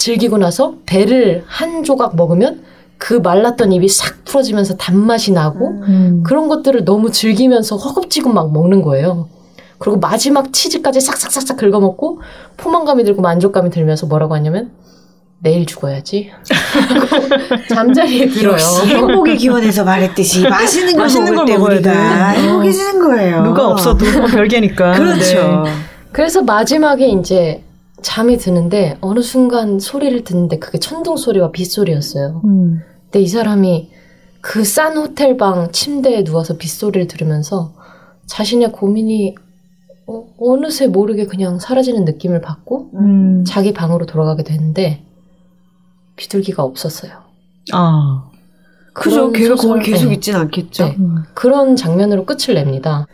즐기고 나서 배를 한 조각 먹으면 그 말랐던 입이 싹 풀어지면서 단맛이 나고 음. 그런 것들을 너무 즐기면서 허겁지겁 막 먹는 거예요. 그리고 마지막 치즈까지 싹싹싹싹 긁어먹고 포만감이 들고 만족감이 들면서 뭐라고 하냐면 내일 죽어야지. 잠자리에 들어요. 행복의 기원에서 말했듯이 맛있는 걸 맛있는 먹을 걸 때 먹어야 우리가 돼. 행복해지는 거예요. 누가 없어도 뭐 별개니까. 그렇죠. 네. 그래서 마지막에 이제 잠이 드는데 어느 순간 소리를 듣는데 그게 천둥 소리와 빗소리였어요. 음. 근데 이 사람이 그 싼 호텔 방 침대에 누워서 빗소리를 들으면서 자신의 고민이 어, 어느새 모르게 그냥 사라지는 느낌을 받고 음. 자기 방으로 돌아가게 되는데 비둘기가 없었어요. 아. 그죠. 걔가 거기 소설- 계속 네. 있진 않겠죠. 네. 음. 그런 장면으로 끝을 냅니다.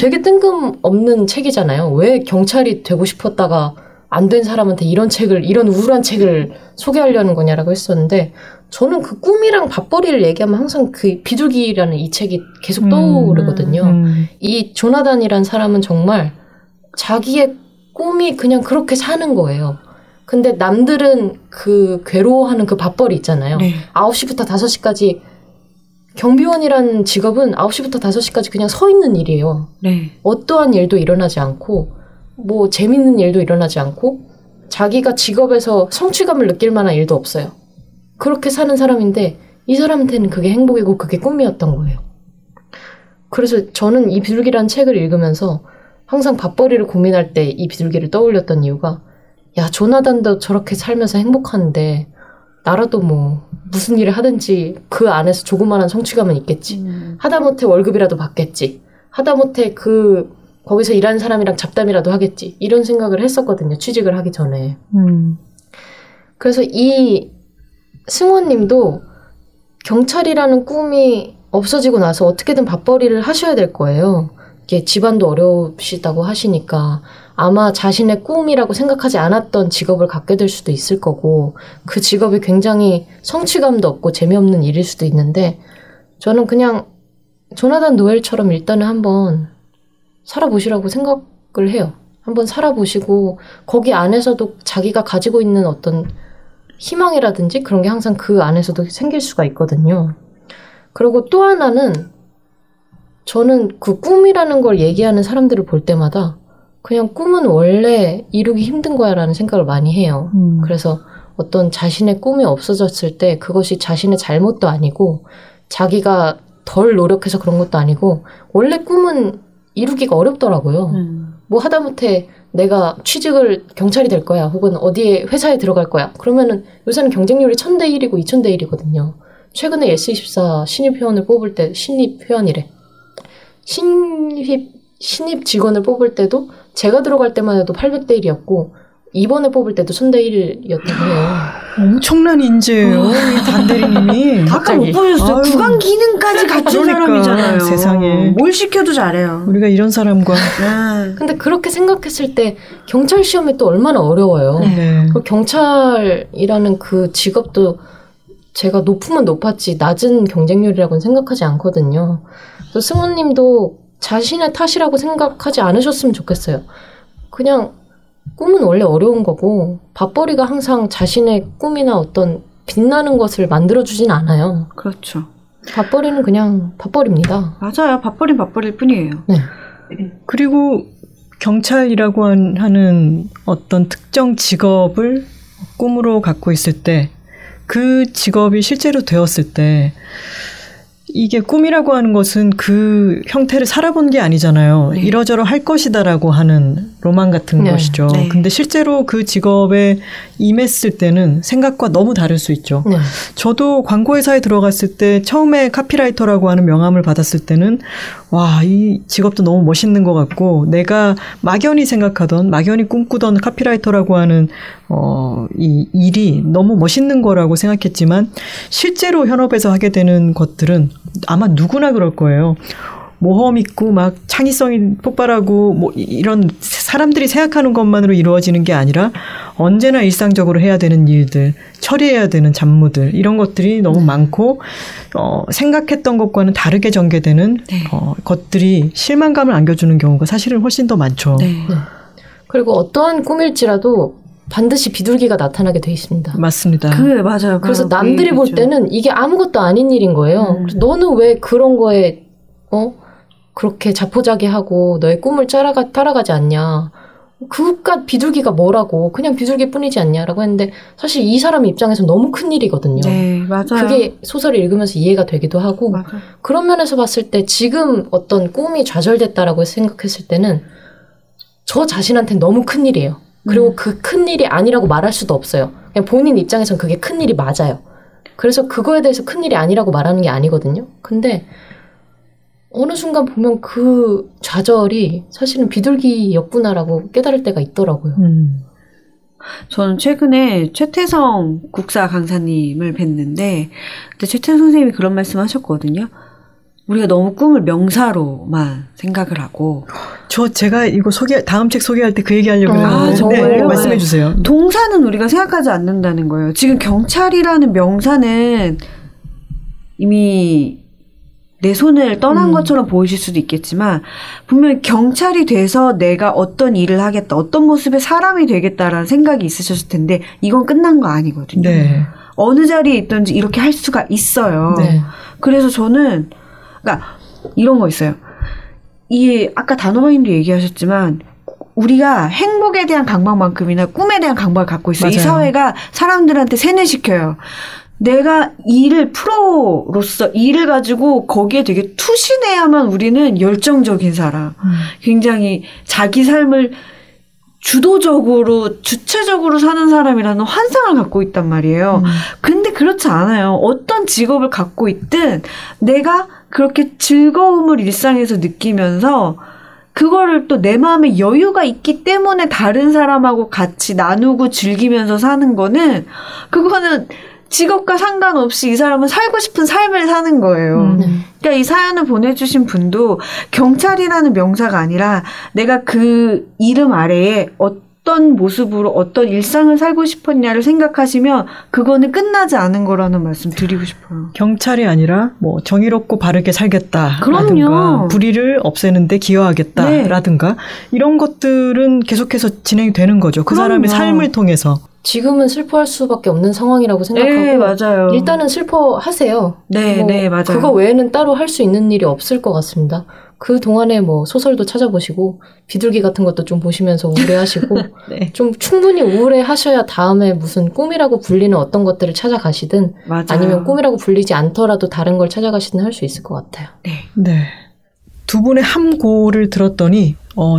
되게 뜬금없는 책이잖아요. 왜 경찰이 되고 싶었다가 안 된 사람한테 이런 책을, 이런 우울한 책을 소개하려는 거냐라고 했었는데, 저는 그 꿈이랑 밥벌이를 얘기하면 항상 그 비둘기라는 이 책이 계속 떠오르거든요. 음. 이 조나단이란 사람은 정말 자기의 꿈이 그냥 그렇게 사는 거예요. 근데 남들은 그 괴로워하는 그 밥벌이 있잖아요. 네. 9시부터 5시까지 경비원이라는 직업은 9시부터 5시까지 그냥 서 있는 일이에요. 네. 어떠한 일도 일어나지 않고 뭐 재밌는 일도 일어나지 않고 자기가 직업에서 성취감을 느낄 만한 일도 없어요. 그렇게 사는 사람인데 이 사람한테는 그게 행복이고 그게 꿈이었던 거예요. 그래서 저는 이 비둘기라는 책을 읽으면서 항상 밥벌이를 고민할 때 이 비둘기를 떠올렸던 이유가 야 조나단도 저렇게 살면서 행복한데 나라도 뭐 무슨 일을 하든지 그 안에서 조그마한 성취감은 있겠지. 음. 하다못해 월급이라도 받겠지. 하다못해 그 거기서 일하는 사람이랑 잡담이라도 하겠지. 이런 생각을 했었거든요. 취직을 하기 전에. 음. 그래서 이 승원님도 경찰이라는 꿈이 없어지고 나서 어떻게든 밥벌이를 하셔야 될 거예요. 이게 집안도 어려우시다고 하시니까 아마 자신의 꿈이라고 생각하지 않았던 직업을 갖게 될 수도 있을 거고 그 직업이 굉장히 성취감도 없고 재미없는 일일 수도 있는데 저는 그냥 조나단 노엘처럼 일단은 한번 살아보시라고 생각을 해요. 한번 살아보시고 거기 안에서도 자기가 가지고 있는 어떤 희망이라든지 그런 게 항상 그 안에서도 생길 수가 있거든요. 그리고 또 하나는 저는 그 꿈이라는 걸 얘기하는 사람들을 볼 때마다 그냥 꿈은 원래 이루기 힘든 거야 라는 생각을 많이 해요. 음. 그래서 어떤 자신의 꿈이 없어졌을 때 그것이 자신의 잘못도 아니고 자기가 덜 노력해서 그런 것도 아니고 원래 꿈은 이루기가 어렵더라고요. 음. 뭐 하다못해 내가 취직을 경찰이 될 거야 혹은 어디에 회사에 들어갈 거야 그러면은 요새는 경쟁률이 1000대 1이고 2000대 1이거든요 최근에 S24 신입 회원을 뽑을 때 신입 회원이래 신입 신입 직원을 뽑을 때도 제가 들어갈 때만 해도 800대 1이었고 이번에 뽑을 때도 1000대 1이었다고 해요 엄청난 인재예요, 이 단대리님이. 아까 못. 보셨어요? 아유. 구강 기능까지 갖춘 그러니까, 사람이잖아요. 세상에. 뭘 시켜도 잘해요. 우리가 이런 사람과. 네. 근데 그렇게 생각했을 때 경찰 시험이 또 얼마나 어려워요 네. 그 경찰이라는 그 직업도 제가 높으면 높았지 낮은 경쟁률이라고는 생각하지 않거든요. 그래서 승우님도 자신의 탓이라고 생각하지 않으셨으면 좋겠어요. 그냥 꿈은 원래 어려운 거고 밥벌이가 항상 자신의 꿈이나 어떤 빛나는 것을 만들어주진 않아요. 그렇죠. 밥벌이는 그냥 밥벌입니다. 맞아요. 밥벌이 밥벌일 뿐이에요. 네. 그리고 경찰이라고 한- 하는 어떤 특정 직업을 꿈으로 갖고 있을 때 그 직업이 실제로 되었을 때 이게 꿈이라고 하는 것은 그 형태를 살아본 게 아니잖아요. 네. 이러저러 할 것이다라고 하는 로망 같은 네. 것이죠. 네. 근데 실제로 그 직업에 임했을 때는 생각과 너무 다를 수 있죠. 네. 저도 광고회사에 들어갔을 때 처음에 카피라이터라고 하는 명함을 받았을 때는 와, 이 직업도 너무 멋있는 것 같고 내가 막연히 생각하던 막연히 꿈꾸던 카피라이터라고 하는 어, 이 일이 너무 멋있는 거라고 생각했지만 실제로 현업에서 하게 되는 것들은 아마 누구나 그럴 거예요. 모험 있고 막 창의성이 폭발하고 뭐 이- 이런 사람들이 생각하는 것만으로 이루어지는 게 아니라 언제나 일상적으로 해야 되는 일들, 처리해야 되는 잡무들 이런 것들이 너무 많고 어 생각했던 것과는 다르게 전개되는 네. 어 것들이 실망감을 안겨주는 경우가 사실은 훨씬 더 많죠. 네. 그리고 어떠한 꿈일지라도 반드시 비둘기가 나타나게 돼 있습니다. 맞습니다. 그 맞아요. 그래서 남들이 볼. 때는 이게 아무것도 아닌 일인 거예요. 음. 그래서 너는 왜 그런 거에 어 그렇게 자포자기하고 너의 꿈을 따라가 따라가지 않냐? 그깟 비둘기가 뭐라고 그냥 비둘기뿐이지 않냐라고 했는데 사실 이 사람 입장에서 너무 큰 일이거든요. 네, 맞아요. 그게 소설을 읽으면서 이해가 되기도 하고 맞아요. 그런 면에서 봤을 때 지금 어떤 꿈이 좌절됐다라고 생각했을 때는 저 자신한테 너무 큰 일이에요. 그리고 음. 그큰 일이 아니라고 말할 수도 없어요. 그냥 본인 입장에선 그게 큰 일이 맞아요. 그래서 그거에 대해서 큰 일이 아니라고 말하는 게 아니거든요. 근데 어느 순간 보면 그 좌절이 사실은 비둘기였구나라고 깨달을 때가 있더라고요. 음. 저는 최근에 최태성 국사 강사님을 뵀는데 그때 최태성 선생님이 그런 말씀 하셨거든요. 우리가 너무 꿈을 명사로만 생각을 하고 저 제가 이거 소개 다음 책 소개할 때 그 얘기하려고 아, 했는데 정말요? 네, 말씀해 주세요. 동사는 우리가 생각하지 않는다는 거예요. 지금 경찰이라는 명사는 이미 내 손을 떠난 음. 것처럼 보이실 수도 있겠지만 분명히 경찰이 돼서 내가 어떤 일을 하겠다, 어떤 모습의 사람이 되겠다라는 생각이 있으셨을 텐데 이건 끝난 거 아니거든요. 네. 어느 자리에 있든지 이렇게 할 수가 있어요. 네. 그래서 저는 그러니까 이런 거 있어요. 이 아까 단호박님도 얘기하셨지만 우리가 행복에 대한 강박만큼이나 꿈에 대한 강박을 갖고 있어요. 이 맞아요. 사회가 사람들한테 세뇌시켜요. 내가 일을 프로로서 일을 가지고 거기에 되게 투신해야만 우리는 열정적인 사람, 음. 굉장히 자기 삶을 주도적으로 주체적으로 사는 사람이라는 환상을 갖고 있단 말이에요. 음. 근데 그렇지 않아요. 어떤 직업을 갖고 있든 내가 그렇게 즐거움을 일상에서 느끼면서 그거를 또 내 마음에 여유가 있기 때문에 다른 사람하고 같이 나누고 즐기면서 사는 거는 그거는 직업과 상관없이 이 사람은 살고 싶은 삶을 사는 거예요. 음. 네. 그러니까 이 사연을 보내주신 분도 경찰이라는 명사가 아니라 내가 그 이름 아래에 어떤 모습으로 어떤 일상을 살고 싶었냐를 생각하시면 그거는 끝나지 않은 거라는 말씀 드리고 싶어요. 경찰이 아니라 뭐 정의롭고 바르게 살겠다라든가 그럼요. 불의를 없애는데 기여하겠다라든가 이런 것들은 계속해서 진행이 되는 거죠. 그 그럼요. 사람의 삶을 통해서. 지금은 슬퍼할 수밖에 없는 상황이라고 생각하고 네, 맞아요. 일단은 슬퍼하세요. 네, 뭐 네, 맞아요. 그거 외에는 따로 할 수 있는 일이 없을 것 같습니다. 그 동안에 뭐 소설도 찾아보시고 비둘기 같은 것도 좀 보시면서 우울해하시고 네. 좀 충분히 우울해하셔야 다음에 무슨 꿈이라고 불리는 어떤 것들을 찾아가시든 맞아요. 아니면 꿈이라고 불리지 않더라도 다른 걸 찾아가시든 할 수 있을 것 같아요. 네. 네. 두 분의 함고를 들었더니 어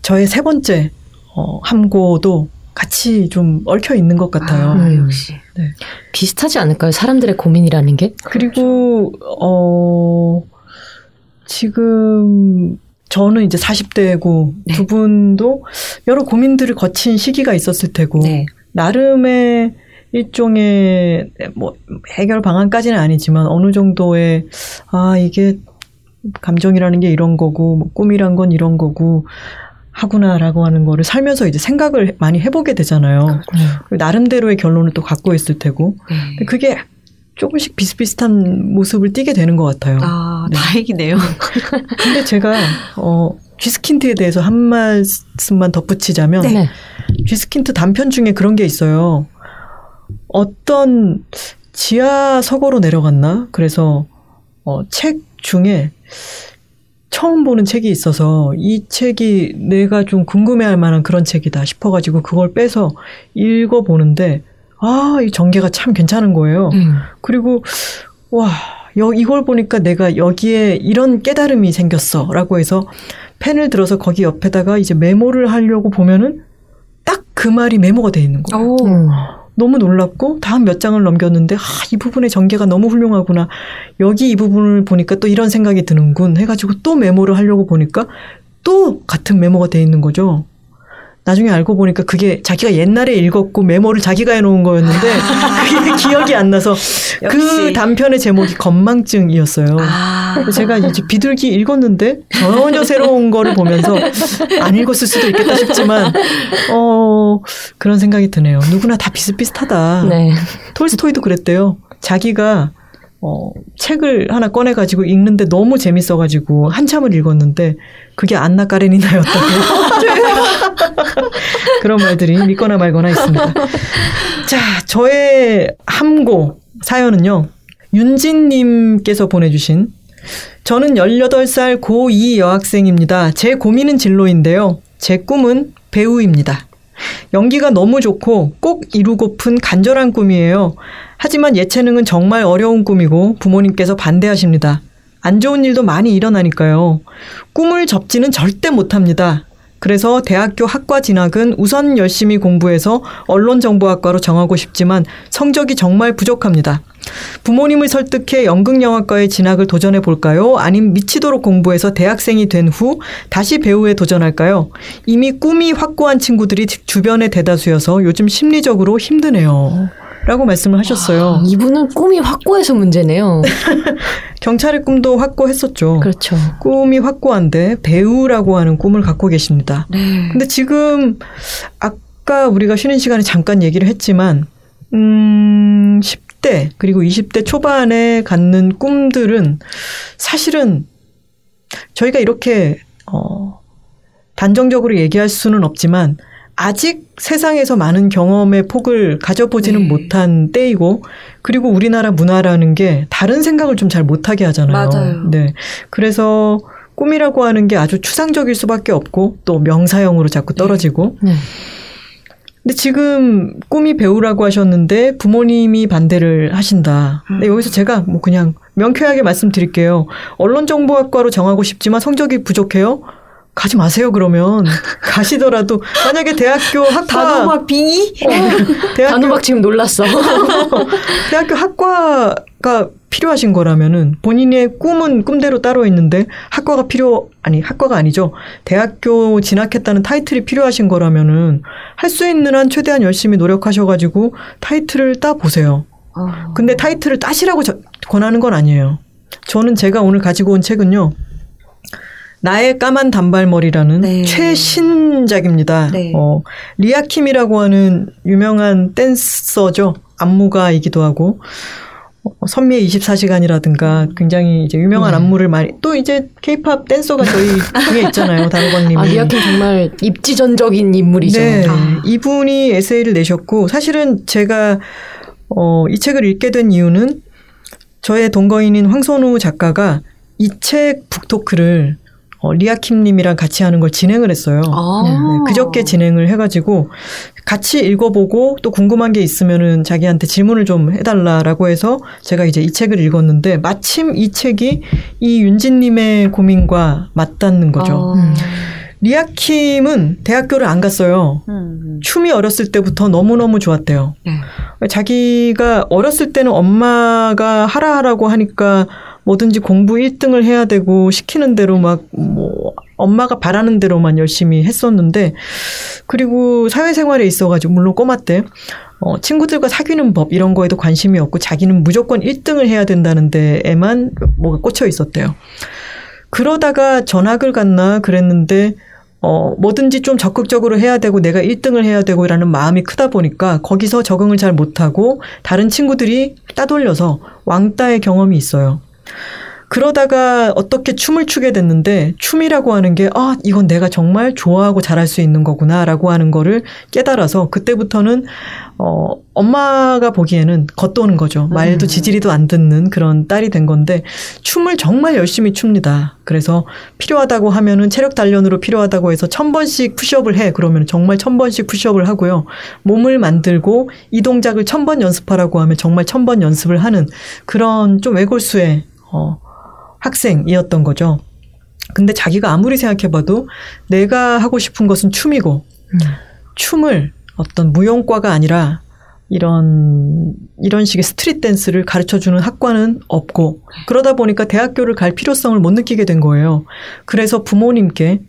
저의 세 번째 어 함고도 같이 좀 얽혀 있는 것 같아요. 아, 음. 역시. 비슷하지 않을까요? 사람들의 고민이라는 게? 그리고 어 지금 저는 이제 40대고 네. 두 분도 여러 고민들을 거친 시기가 있었을 테고 네. 나름의 일종의 뭐 해결 방안까지는 아니지만 어느 정도의 아 이게 감정이라는 게 이런 거고 뭐 꿈이란 건 이런 거고 하구나라고 하는 거를 살면서 이제 생각을 많이 해보게 되잖아요. 그리고 나름대로의 결론을 또 갖고 있을 테고 네. 그게 조금씩 비슷비슷한 모습을 띠게 되는 것 같아요. 아, 네. 다행이네요. 근데 제가 어 쥐스킨트에 대해서 한 말씀만 덧붙이자면 네. 쥐스킨트 단편 중에 그런 게 있어요. 어떤 지하 서고로 내려갔나? 그래서 어, 책 중에 처음 보는 책이 있어서 이 책이 내가 좀 궁금해할 만한 그런 책이다 싶어가지고 그걸 빼서 읽어보는데 아, 이 전개가 참 괜찮은 거예요. 음. 그리고 와, 여, 이걸 보니까 내가 여기에 이런 깨달음이 생겼어라고 해서 펜을 들어서 거기 옆에다가 이제 메모를 하려고 보면은 딱 그 말이 메모가 돼 있는 거예요. 오. 음. 너무 놀랍고 다음 몇 장을 넘겼는데 아, 이 부분의 전개가 너무 훌륭하구나. 여기 이 부분을 보니까 또 이런 생각이 드는군 해가지고 또 메모를 하려고 보니까 또 같은 메모가 돼 있는 거죠. 나중에 알고 보니까 그게 자기가 옛날에 읽었고 메모를 자기가 해놓은 거였는데 그게 기억이 안 나서 그. 단편의 제목이 건망증이었어요. 아, 제가 이제 비둘기 읽었는데 전혀 새로운 거를 보면서 안 읽었을 수도 있겠다 싶지만 어 그런 생각이 드네요. 누구나 다 비슷비슷하다. 네. 톨스토이도 그랬대요. 자기가 어, 책을 하나 꺼내가지고 읽는데 너무 재밌어가지고 한참을 읽었는데 그게 안나 까레니나였다고. 그런 말들이 믿거나 말거나 있습니다. 자, 저의 함고 사연은요. 윤진님께서 보내주신 저는 18살 고2 여학생입니다. 제 고민은 진로인데요. 제 꿈은 배우입니다. 연기가 너무 좋고 꼭 이루고픈 간절한 꿈이에요. 하지만 예체능은 정말 어려운 꿈이고 부모님께서 반대하십니다. 안 좋은 일도 많이 일어나니까요. 꿈을 접지는 절대 못합니다. 그래서 대학교 학과 진학은 우선 열심히 공부해서 언론정보학과로 정하고 싶지만 성적이 정말 부족합니다. 부모님을 설득해 연극영화과에 진학을 도전해 볼까요? 아님 미치도록 공부해서 대학생이 된 후 다시 배우에 도전할까요? 이미 꿈이 확고한 친구들이 주변에 대다수여서 요즘 심리적으로 힘드네요. 라고 말씀을 하셨어요. 이분은 꿈이 확고해서 문제네요. 경찰의 꿈도 확고했었죠. 그렇죠. 꿈이 확고한데 배우라고 하는 꿈을 갖고 계십니다. 네. 근데 지금 아까 우리가 쉬는 시간에 잠깐 얘기를 했지만 음 10 대 그리고 20대 초반에 갖는 꿈들은 사실은 저희가 이렇게 어 단정적으로 얘기할 수는 없지만 아직 세상에서 많은 경험의 폭을 가져보지는 네. 못한 때이고 그리고 우리나라 문화라는 게 다른 생각을 좀 잘 못하게 하잖아요. 맞아요. 네. 그래서 꿈이라고 하는 게 아주 추상적일 수밖에 없고 또 명사형으로 자꾸 떨어지고 네. 근데 지금 꿈이 배우라고 하셨는데 부모님이 반대를 하신다. 근데 여기서 제가 뭐 그냥 명쾌하게 말씀드릴게요. 언론정보학과로 정하고 싶지만 성적이 부족해요? 가지 마세요, 그러면. 가시더라도, 만약에 대학교 학과. 단호박 빙의? 어, 대학교, 단호박 지금 놀랐어. 대학교 학과가 필요하신 거라면은 본인의 꿈은 꿈대로 따로 있는데 학과가 필요, 아니, 학과가 아니죠. 대학교 진학했다는 타이틀이 필요하신 거라면은 할 수 있는 한 최대한 열심히 노력하셔가지고 타이틀을 따 보세요. 어. 근데 타이틀을 따시라고 저- 권하는 건 아니에요. 저는 제가 오늘 가지고 온 책은요. 나의 까만 단발머리라는 네. 최신작입니다. 네. 어, 리아킴이라고 하는 유명한 댄서죠. 안무가이기도 하고 어, 선미의 24시간이라든가 굉장히 이제 유명한 네. 안무를 많이 또 이제 케이팝 댄서가 저희 중에 있잖아요. 다루광님이. 아, 리아킴 정말 입지전적인 인물이죠. 네. 아. 이분이 에세이를 내셨고 사실은 제가 어, 이 책을 읽게 된 이유는 저의 동거인인 황선우 작가가 이 책 북토크를 어, 리아킴님이랑 같이 하는 걸 진행을 했어요. 아. 네, 그저께 진행을 해가지고 같이 읽어보고 또 궁금한 게 있으면은 자기한테 질문을 좀 해달라라고 해서 제가 이제 이 책을 읽었는데 마침 이 책이 이 윤진님의 고민과 맞닿는 거죠. 어. 음. 리아킴은 대학교를 안 갔어요. 음. 춤이 어렸을 때부터 너무너무 좋았대요. 네. 자기가 어렸을 때는 엄마가 하라 하라고 하니까 뭐든지 공부 1등을 해야 되고 시키는 대로 막 뭐 엄마가 바라는 대로만 열심히 했었는데 그리고 사회생활에 있어가지고 물론 꼬마 때 어, 친구들과 사귀는 법 이런 거에도 관심이 없고 자기는 무조건 1등을 해야 된다는 데에만 뭐가 꽂혀 있었대요. 그러다가 전학을 갔나 그랬는데 어, 뭐든지 좀 적극적으로 해야 되고 내가 1등을 해야 되고라는 마음이 크다 보니까 거기서 적응을 잘 못하고 다른 친구들이 따돌려서 왕따의 경험이 있어요. 그러다가 어떻게 춤을 추게 됐는데 춤이라고 하는 게 아, 이건 내가 정말 좋아하고 잘할 수 있는 거구나라고 하는 거를 깨달아서 그때부터는 어, 엄마가 보기에는 겉도는 거죠. 말도 음. 지지리도 안 듣는 그런 딸이 된 건데 춤을 정말 열심히 춥니다. 그래서 필요하다고 하면은 체력 단련으로 필요하다고 해서 천 번씩 푸시업을 해. 그러면 정말 천 번씩 푸시업을 하고요. 몸을 만들고 이 동작을 천 번 연습하라고 하면 정말 천 번 연습을 하는 그런 좀 외골수의 어, 학생이었던 거죠. 근데 자기가 아무리 생각해봐도 내가 하고 싶은 것은 춤이고 춤을 어떤 무용과가 아니라 이런 이런 식의 스트릿 댄스를 가르쳐 주는 학과는 없고 그러다 보니까 대학교를 갈 필요성을 못 느끼게 된 거예요. 그래서 부모님께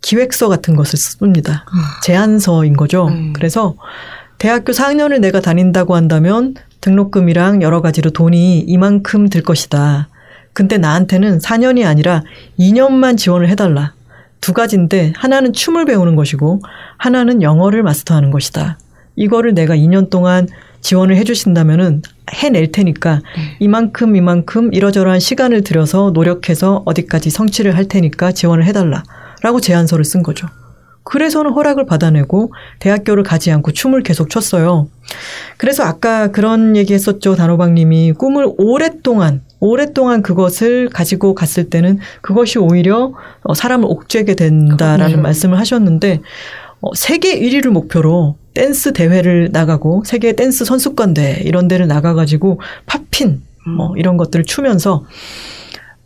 기획서 같은 것을 씁니다. 제안서인 거죠. 음. 그래서 대학교 4학년을 내가 다닌다고 한다면 등록금이랑 여러 가지로 돈이 이만큼 들 것이다. 근데 나한테는 4년이 아니라 2년만 지원을 해달라. 두 가지인데 하나는 춤을 배우는 것이고 하나는 영어를 마스터하는 것이다. 이거를 내가 2년 동안 지원을 해주신다면은 해낼 테니까 이만큼 이만큼 이러저러한 시간을 들여서 노력해서 어디까지 성취를 할 테니까 지원을 해달라. 라고 제안서를 쓴 거죠. 그래서는 허락을 받아내고 대학교를 가지 않고 춤을 계속 췄어요. 그래서 아까 그런 얘기 했었죠. 단호박님이 꿈을 오랫동안, 오랫동안 그것을 가지고 갔을 때는 그것이 오히려 어, 사람을 옥죄게 된다라는. 말씀을 하셨는데, 어, 세계 1위를 목표로 댄스 대회를 나가고 세계 댄스 선수권 대회 이런 데를 나가가지고 팝핀 뭐 이런 것들을 추면서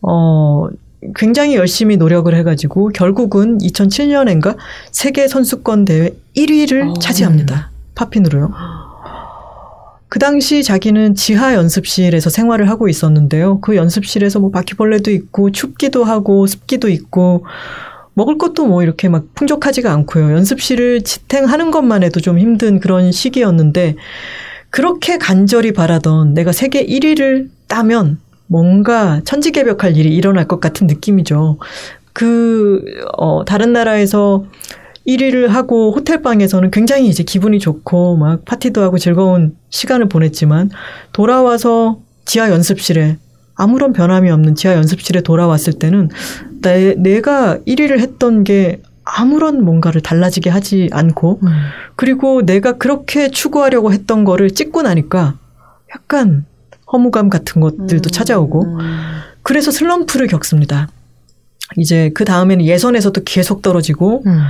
어 굉장히 열심히 노력을 해가지고 결국은 2007년인가 세계 선수권 대회 1위를 어. 차지합니다. 팝핀으로요. 그 당시 자기는 지하 연습실에서 생활을 하고 있었는데요. 그 연습실에서 뭐 바퀴벌레도 있고 춥기도 하고 습기도 있고 먹을 것도 뭐 이렇게 막 풍족하지가 않고요. 연습실을 지탱하는 것만 해도 좀 힘든 그런 시기였는데 그렇게 간절히 바라던 내가 세계 1위를 따면 뭔가 천지개벽할 일이 일어날 것 같은 느낌이죠. 그, 어, 다른 나라에서 1위를 하고 호텔방에서는 굉장히 이제 기분이 좋고 막 파티도 하고 즐거운 시간을 보냈지만 돌아와서 지하 연습실에 아무런 변함이 없는 지하 연습실에 돌아왔을 때는 내, 내가 1위를 했던 게 아무런 뭔가를 달라지게 하지 않고 그리고 내가 그렇게 추구하려고 했던 거를 찍고 나니까 약간 허무감 같은 것들도 찾아오고 그래서 슬럼프를 겪습니다. 이제 그 다음에는 예선에서도 계속 떨어지고 음.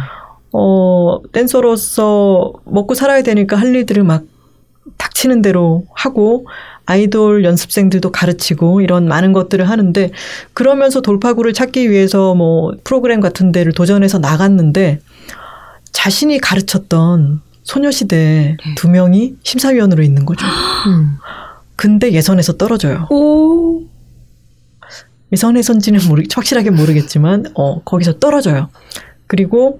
어, 댄서로서 먹고 살아야 되니까 할 일들을 막 닥치는 대로 하고 아이돌 연습생들도 가르치고 이런 많은 것들을 하는데 그러면서 돌파구를 찾기 위해서 뭐 프로그램 같은 데를 도전해서 나갔는데 자신이 가르쳤던 소녀시대 두 명이 심사위원으로 있는 거죠. 음. 근데 예선에서 떨어져요. 오. 예선에선지는 모르, 확실하게 모르겠지만, 어, 거기서 떨어져요. 그리고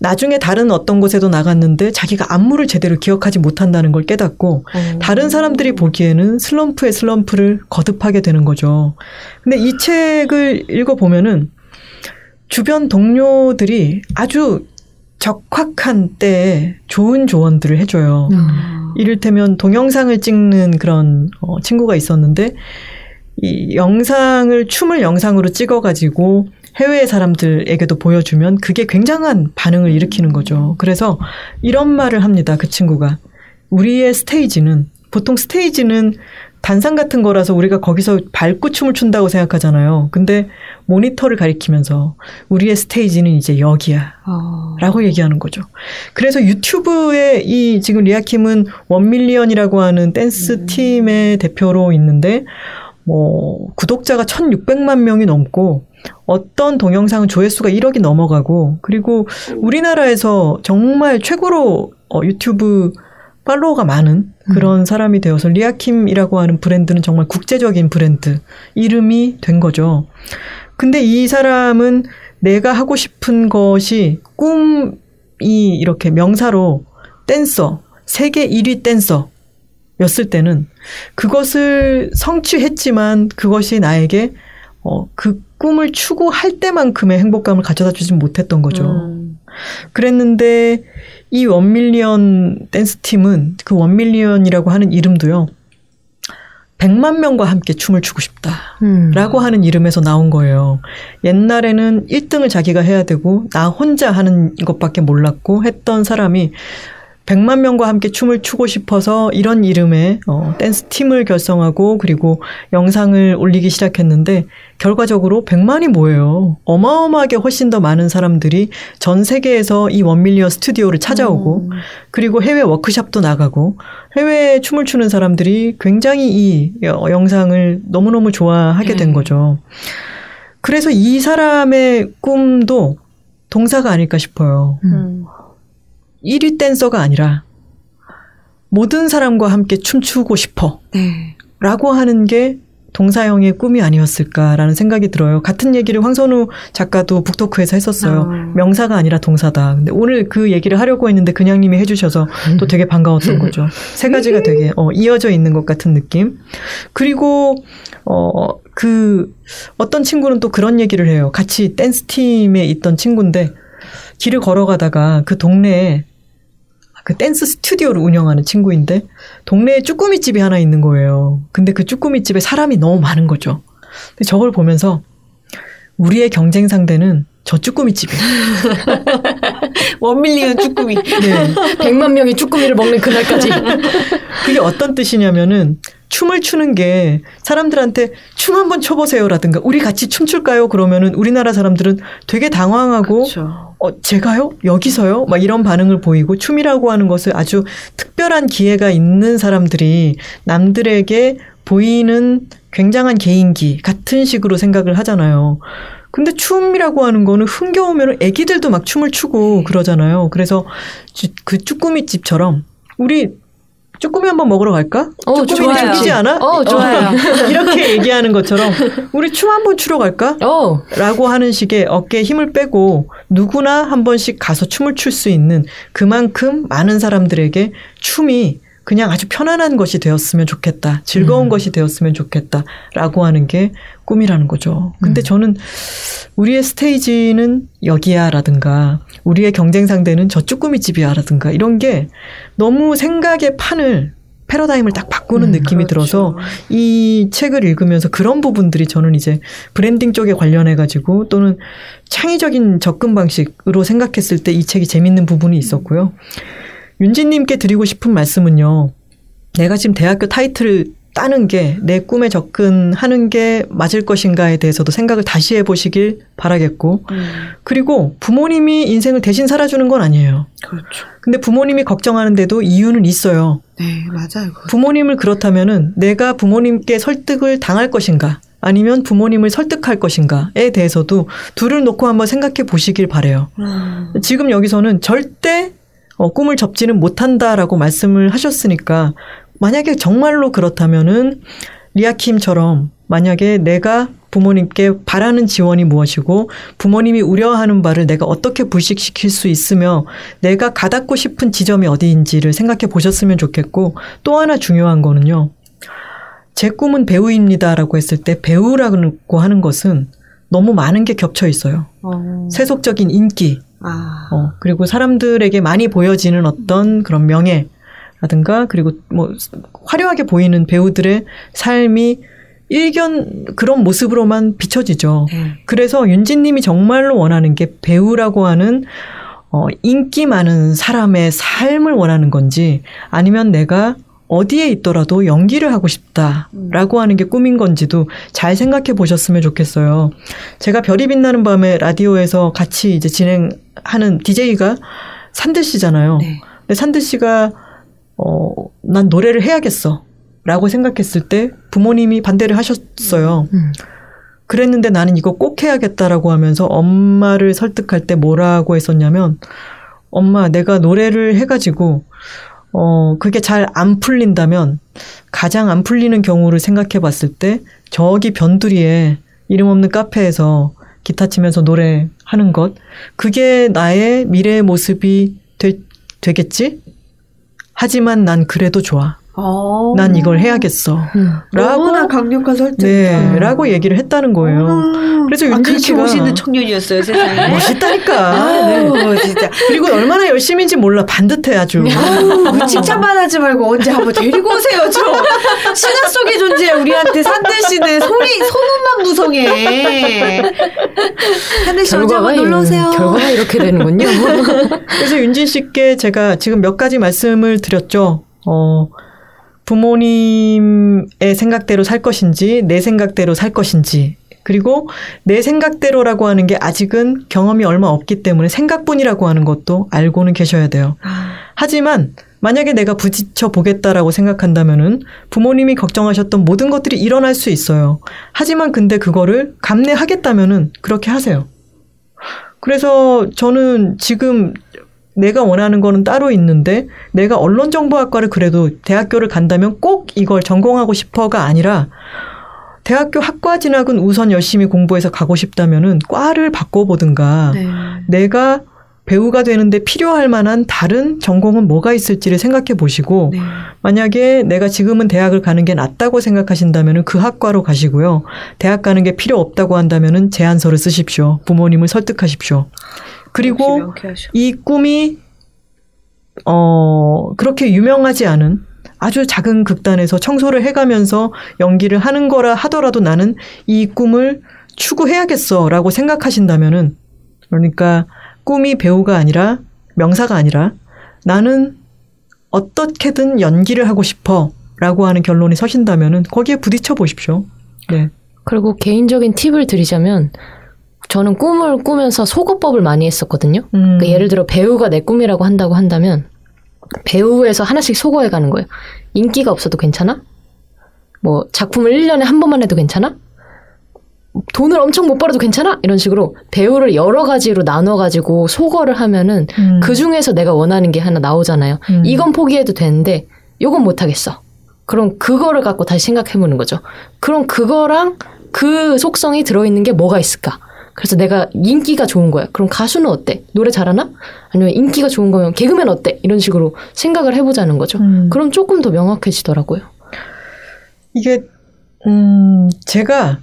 나중에 다른 어떤 곳에도 나갔는데 자기가 안무를 제대로 기억하지 못한다는 걸 깨닫고 다른 사람들이 보기에는 슬럼프에 슬럼프를 거듭하게 되는 거죠. 근데 이 책을 읽어보면은 주변 동료들이 아주 적확한 때에 좋은 조언들을 해줘요. 음. 이를테면 동영상을 찍는 그런 어, 친구가 있었는데 이 영상을 춤을 영상으로 찍어가지고 해외 사람들에게도 보여주면 그게 굉장한 반응을 일으키는 거죠. 그래서 이런 말을 합니다. 그 친구가 우리의 스테이지는 보통 스테이지는 단상 같은 거라서 우리가 거기서 밟고 춤을 춘다고 생각하잖아요. 근데 모니터를 가리키면서 우리의 스테이지는 이제 여기야. 어. 라고 얘기하는 거죠. 그래서 유튜브에 이 지금 리아킴은 원밀리언이라고 하는 댄스 팀의 대표로 있는데 뭐 구독자가 1600만 명이 넘고 어떤 동영상은 조회수가 1억이 넘어가고 그리고 우리나라에서 정말 최고로 어, 유튜브 팔로워가 많은 그런 사람이 되어서 리아킴이라고 하는 브랜드는 정말 국제적인 브랜드 이름이 된 거죠. 근데 이 사람은 내가 하고 싶은 것이 꿈이 이렇게 명사로 댄서, 세계 1위 댄서 였을 때는 그것을 성취했지만 그것이 나에게 어, 그 꿈을 추구할 때만큼의 행복감을 가져다 주지 못했던 거죠. 음. 그랬는데 이 원밀리언 댄스 팀은 그 원밀리언이라고 하는 이름도요. 100만 명과 함께 춤을 추고 싶다. 음. 라고 하는 이름에서 나온 거예요. 옛날에는 1등을 자기가 해야 되고 나 혼자 하는 것밖에 몰랐고 했던 사람이 100만 명과 함께 춤을 추고 싶어서 이런 이름의 어, 댄스 팀을 결성하고 그리고 영상을 올리기 시작했는데 결과적으로 100만이 뭐예요. 어마어마하게 훨씬 더 많은 사람들이 전 세계에서 이 원밀리언 스튜디오를 찾아오고 음. 그리고 해외 워크샵도 나가고 해외에 춤을 추는 사람들이 굉장히 이 여- 영상을 너무너무 좋아하게 된 네. 거죠. 그래서 이 사람의 꿈도 동사가 아닐까 싶어요. 음. 1위 댄서가 아니라 모든 사람과 함께 춤추고 싶어. 네. 라고 하는 게 동사형의 꿈이 아니었을까라는 생각이 들어요. 같은 얘기를 황선우 작가도 북토크에서 했었어요. 아. 명사가 아니라 동사다. 근데 오늘 그 얘기를 하려고 했는데 그냥님이 해주셔서 또 되게 반가웠던 거죠. 세 가지가 되게 어, 이어져 있는 것 같은 느낌. 그리고 어, 그 어떤 친구는 또 그런 얘기를 해요. 같이 댄스 팀에 있던 친구인데 길을 걸어가다가 그 동네에 그 댄스 스튜디오를 운영하는 친구인데 동네에 쭈꾸미 집이 하나 있는 거예요. 근데 그 쭈꾸미 집에 사람이 너무 많은 거죠. 근데 저걸 보면서 우리의 경쟁 상대는 저 쭈꾸미 집이야. 원밀리언 쭈꾸미. 네. 100만 명이 쭈꾸미를 먹는 그날까지. 그게 어떤 뜻이냐면은 춤을 추는 게 사람들한테 춤 한번 춰보세요라든가 우리 같이 춤출까요? 그러면은 우리나라 사람들은 되게 당황하고 그렇죠. 어, 제가요? 여기서요? 막 이런 반응을 보이고 춤이라고 하는 것을 아주 특별한 기회가 있는 사람들이 남들에게 보이는 굉장한 개인기 같은 식으로 생각을 하잖아요. 근데 춤이라고 하는 거는 흥겨우면 애기들도 막 춤을 추고 그러잖아요. 그래서 주- 그 쭈꾸미 집처럼 우리 쭈꾸미 한번 먹으러 갈까? 어, 쭈꾸미. 춤추지 않아? 어, 좋아요. 이렇게 얘기하는 것처럼 우리 춤 한번 추러 갈까? 어, 라고 하는 식의 어깨에 힘을 빼고 누구나 한 번씩 가서 춤을 출 수 있는 그만큼 많은 사람들에게 춤이 그냥 아주 편안한 것이 되었으면 좋겠다. 즐거운 음. 것이 되었으면 좋겠다. 라고 하는 게 꿈이라는 거죠. 근데 음. 저는 우리의 스테이지는 여기야 라든가 우리의 경쟁 상대는 저 쭈꾸미 집이야 라든가 이런 게 너무 생각의 판을 패러다임을 딱 바꾸는 음, 느낌이 들어서 이 책을 읽으면서 그런 부분들이 저는 이제 브랜딩 쪽에 관련해 가지고 또는 창의적인 접근 방식으로 생각했을 때 이 책이 재밌는 부분이 있었고요. 윤진님께 드리고 싶은 말씀은요. 내가 지금 대학교 타이틀을 따는 게 내 꿈에 접근하는 게 맞을 것인가에 대해서도 생각을 다시 해보시길 바라겠고, 음. 그리고 부모님이 인생을 대신 살아주는 건 아니에요. 그렇죠. 근데 부모님이 걱정하는데도 이유는 있어요. 네, 맞아요. 부모님을 그렇다면은 내가 부모님께 설득을 당할 것인가 아니면 부모님을 설득할 것인가에 대해서도 둘을 놓고 한번 생각해 보시길 바래요. 음. 지금 여기서는 절대 어, 꿈을 접지는 못한다라고 말씀을 하셨으니까 만약에 정말로 그렇다면은 리아킴처럼 만약에 내가 부모님께 바라는 지원이 무엇이고 부모님이 우려하는 바를 내가 어떻게 불식시킬 수 있으며 내가 가닿고 싶은 지점이 어디인지를 생각해 보셨으면 좋겠고 또 하나 중요한 거는요. 제 꿈은 배우입니다라고 했을 때 배우라고 하는 것은 너무 많은 게 겹쳐 있어요. 어. 세속적인 인기, 아. 어, 그리고 사람들에게 많이 보여지는 어떤 그런 명예 라든가, 그리고 뭐, 화려하게 보이는 배우들의 삶이 일견 그런 모습으로만 비춰지죠. 네. 그래서 윤진님이 정말로 원하는 게 배우라고 하는 어, 인기 많은 사람의 삶을 원하는 건지 아니면 내가 어디에 있더라도 연기를 하고 싶다라고 하는 게 꿈인 건지도 잘 생각해 보셨으면 좋겠어요. 제가 별이 빛나는 밤에 라디오에서 같이 이제 진행 하는 DJ가 산들 씨잖아요. 네. 근데 산들 씨가 어, 난 노래를 해야겠어. 라고 생각했을 때 부모님이 반대를 하셨어요. 음. 그랬는데 나는 이거 꼭 해야겠다라고 하면서 엄마를 설득할 때 뭐라고 했었냐면, 엄마, 내가 노래를 해가지고, 어, 그게 잘 안 풀린다면, 가장 안 풀리는 경우를 생각해 봤을 때, 저기 변두리에 이름 없는 카페에서 기타 치면서 노래하는 것, 그게 나의 미래의 모습이 되, 되겠지? 하지만 난 그래도 좋아. 어. 난 이걸 해야겠어. 음. 라고 너무나 강력한 설득이다. 네, 라고 얘기를 했다는 거예요. 아, 그래서 아, 윤진 그렇게 씨가 멋있는 청년이었어요, 세상에. 멋있다니까. 네. 아우, 진짜. 그리고 얼마나 열심인지 몰라 반듯해 아주. 칭찬만 하지 말고 언제 한번 데리고 오세요, 좀. 신화 속의 존재 우리한테 산들 씨는 소리, 소문만 무성해. 산들 씨 언제 한번 이- 놀러 오세요. 결과가 이렇게 되는군요. 그래서 윤진 씨께 제가 지금 몇 가지 말씀을 드렸죠. 어, 부모님의 생각대로 살 것인지, 내 생각대로 살 것인지, 그리고 내 생각대로라고 하는 게 아직은 경험이 얼마 없기 때문에 생각뿐이라고 하는 것도 알고는 계셔야 돼요. 하지만 만약에 내가 부딪혀 보겠다라고 생각한다면은 부모님이 걱정하셨던 모든 것들이 일어날 수 있어요. 하지만 근데 그거를 감내하겠다면은 그렇게 하세요. 그래서 저는 지금 내가 원하는 거는 따로 있는데 내가 언론정보학과를 그래도 대학교를 간다면 꼭 이걸 전공하고 싶어가 아니라 대학교 학과 진학은 우선 열심히 공부해서 가고 싶다면은 과를 바꿔보든가 네. 내가 배우가 되는데 필요할 만한 다른 전공은 뭐가 있을지를 생각해 보시고 네. 만약에 내가 지금은 대학을 가는 게 낫다고 생각하신다면은 그 학과로 가시고요. 대학 가는 게 필요 없다고 한다면은 제안서를 쓰십시오. 부모님을 설득하십시오. 그리고. 이 꿈이 어 그렇게 유명하지 않은 아주 작은 극단에서 청소를 해가면서 연기를 하는 거라 하더라도 나는 이 꿈을 추구해야겠어라고 생각하신다면은 그러니까 꿈이 배우가 아니라 명사가 아니라 나는 어떻게든 연기를 하고 싶어라고 하는 결론이 서신다면은 거기에 부딪혀 보십시오. 네. 그리고 개인적인 팁을 드리자면 저는 꿈을 꾸면서 속어법을 많이 했었거든요. 음. 그러니까 예를 들어 배우가 내 꿈이라고 한다고 한다면 배우에서 하나씩 소거해 가는 거예요. 인기가 없어도 괜찮아? 뭐 작품을 1년에 한 번만 해도 괜찮아? 돈을 엄청 못 벌어도 괜찮아? 이런 식으로 배우를 여러 가지로 나눠 가지고 소거를 하면은 음. 그 중에서 내가 원하는 게 하나 나오잖아요. 음. 이건 포기해도 되는데 요건 못 하겠어. 그럼 그거를 갖고 다시 생각해 보는 거죠. 그럼 그거랑 그 속성이 들어있는 게 뭐가 있을까? 그래서 내가 인기가 좋은 거야. 그럼 가수는 어때? 노래 잘하나? 아니면 인기가 좋은 거면 개그맨 어때? 이런 식으로 생각을 해보자는 거죠. 음. 그럼 조금 더 명확해지더라고요. 이게 음 제가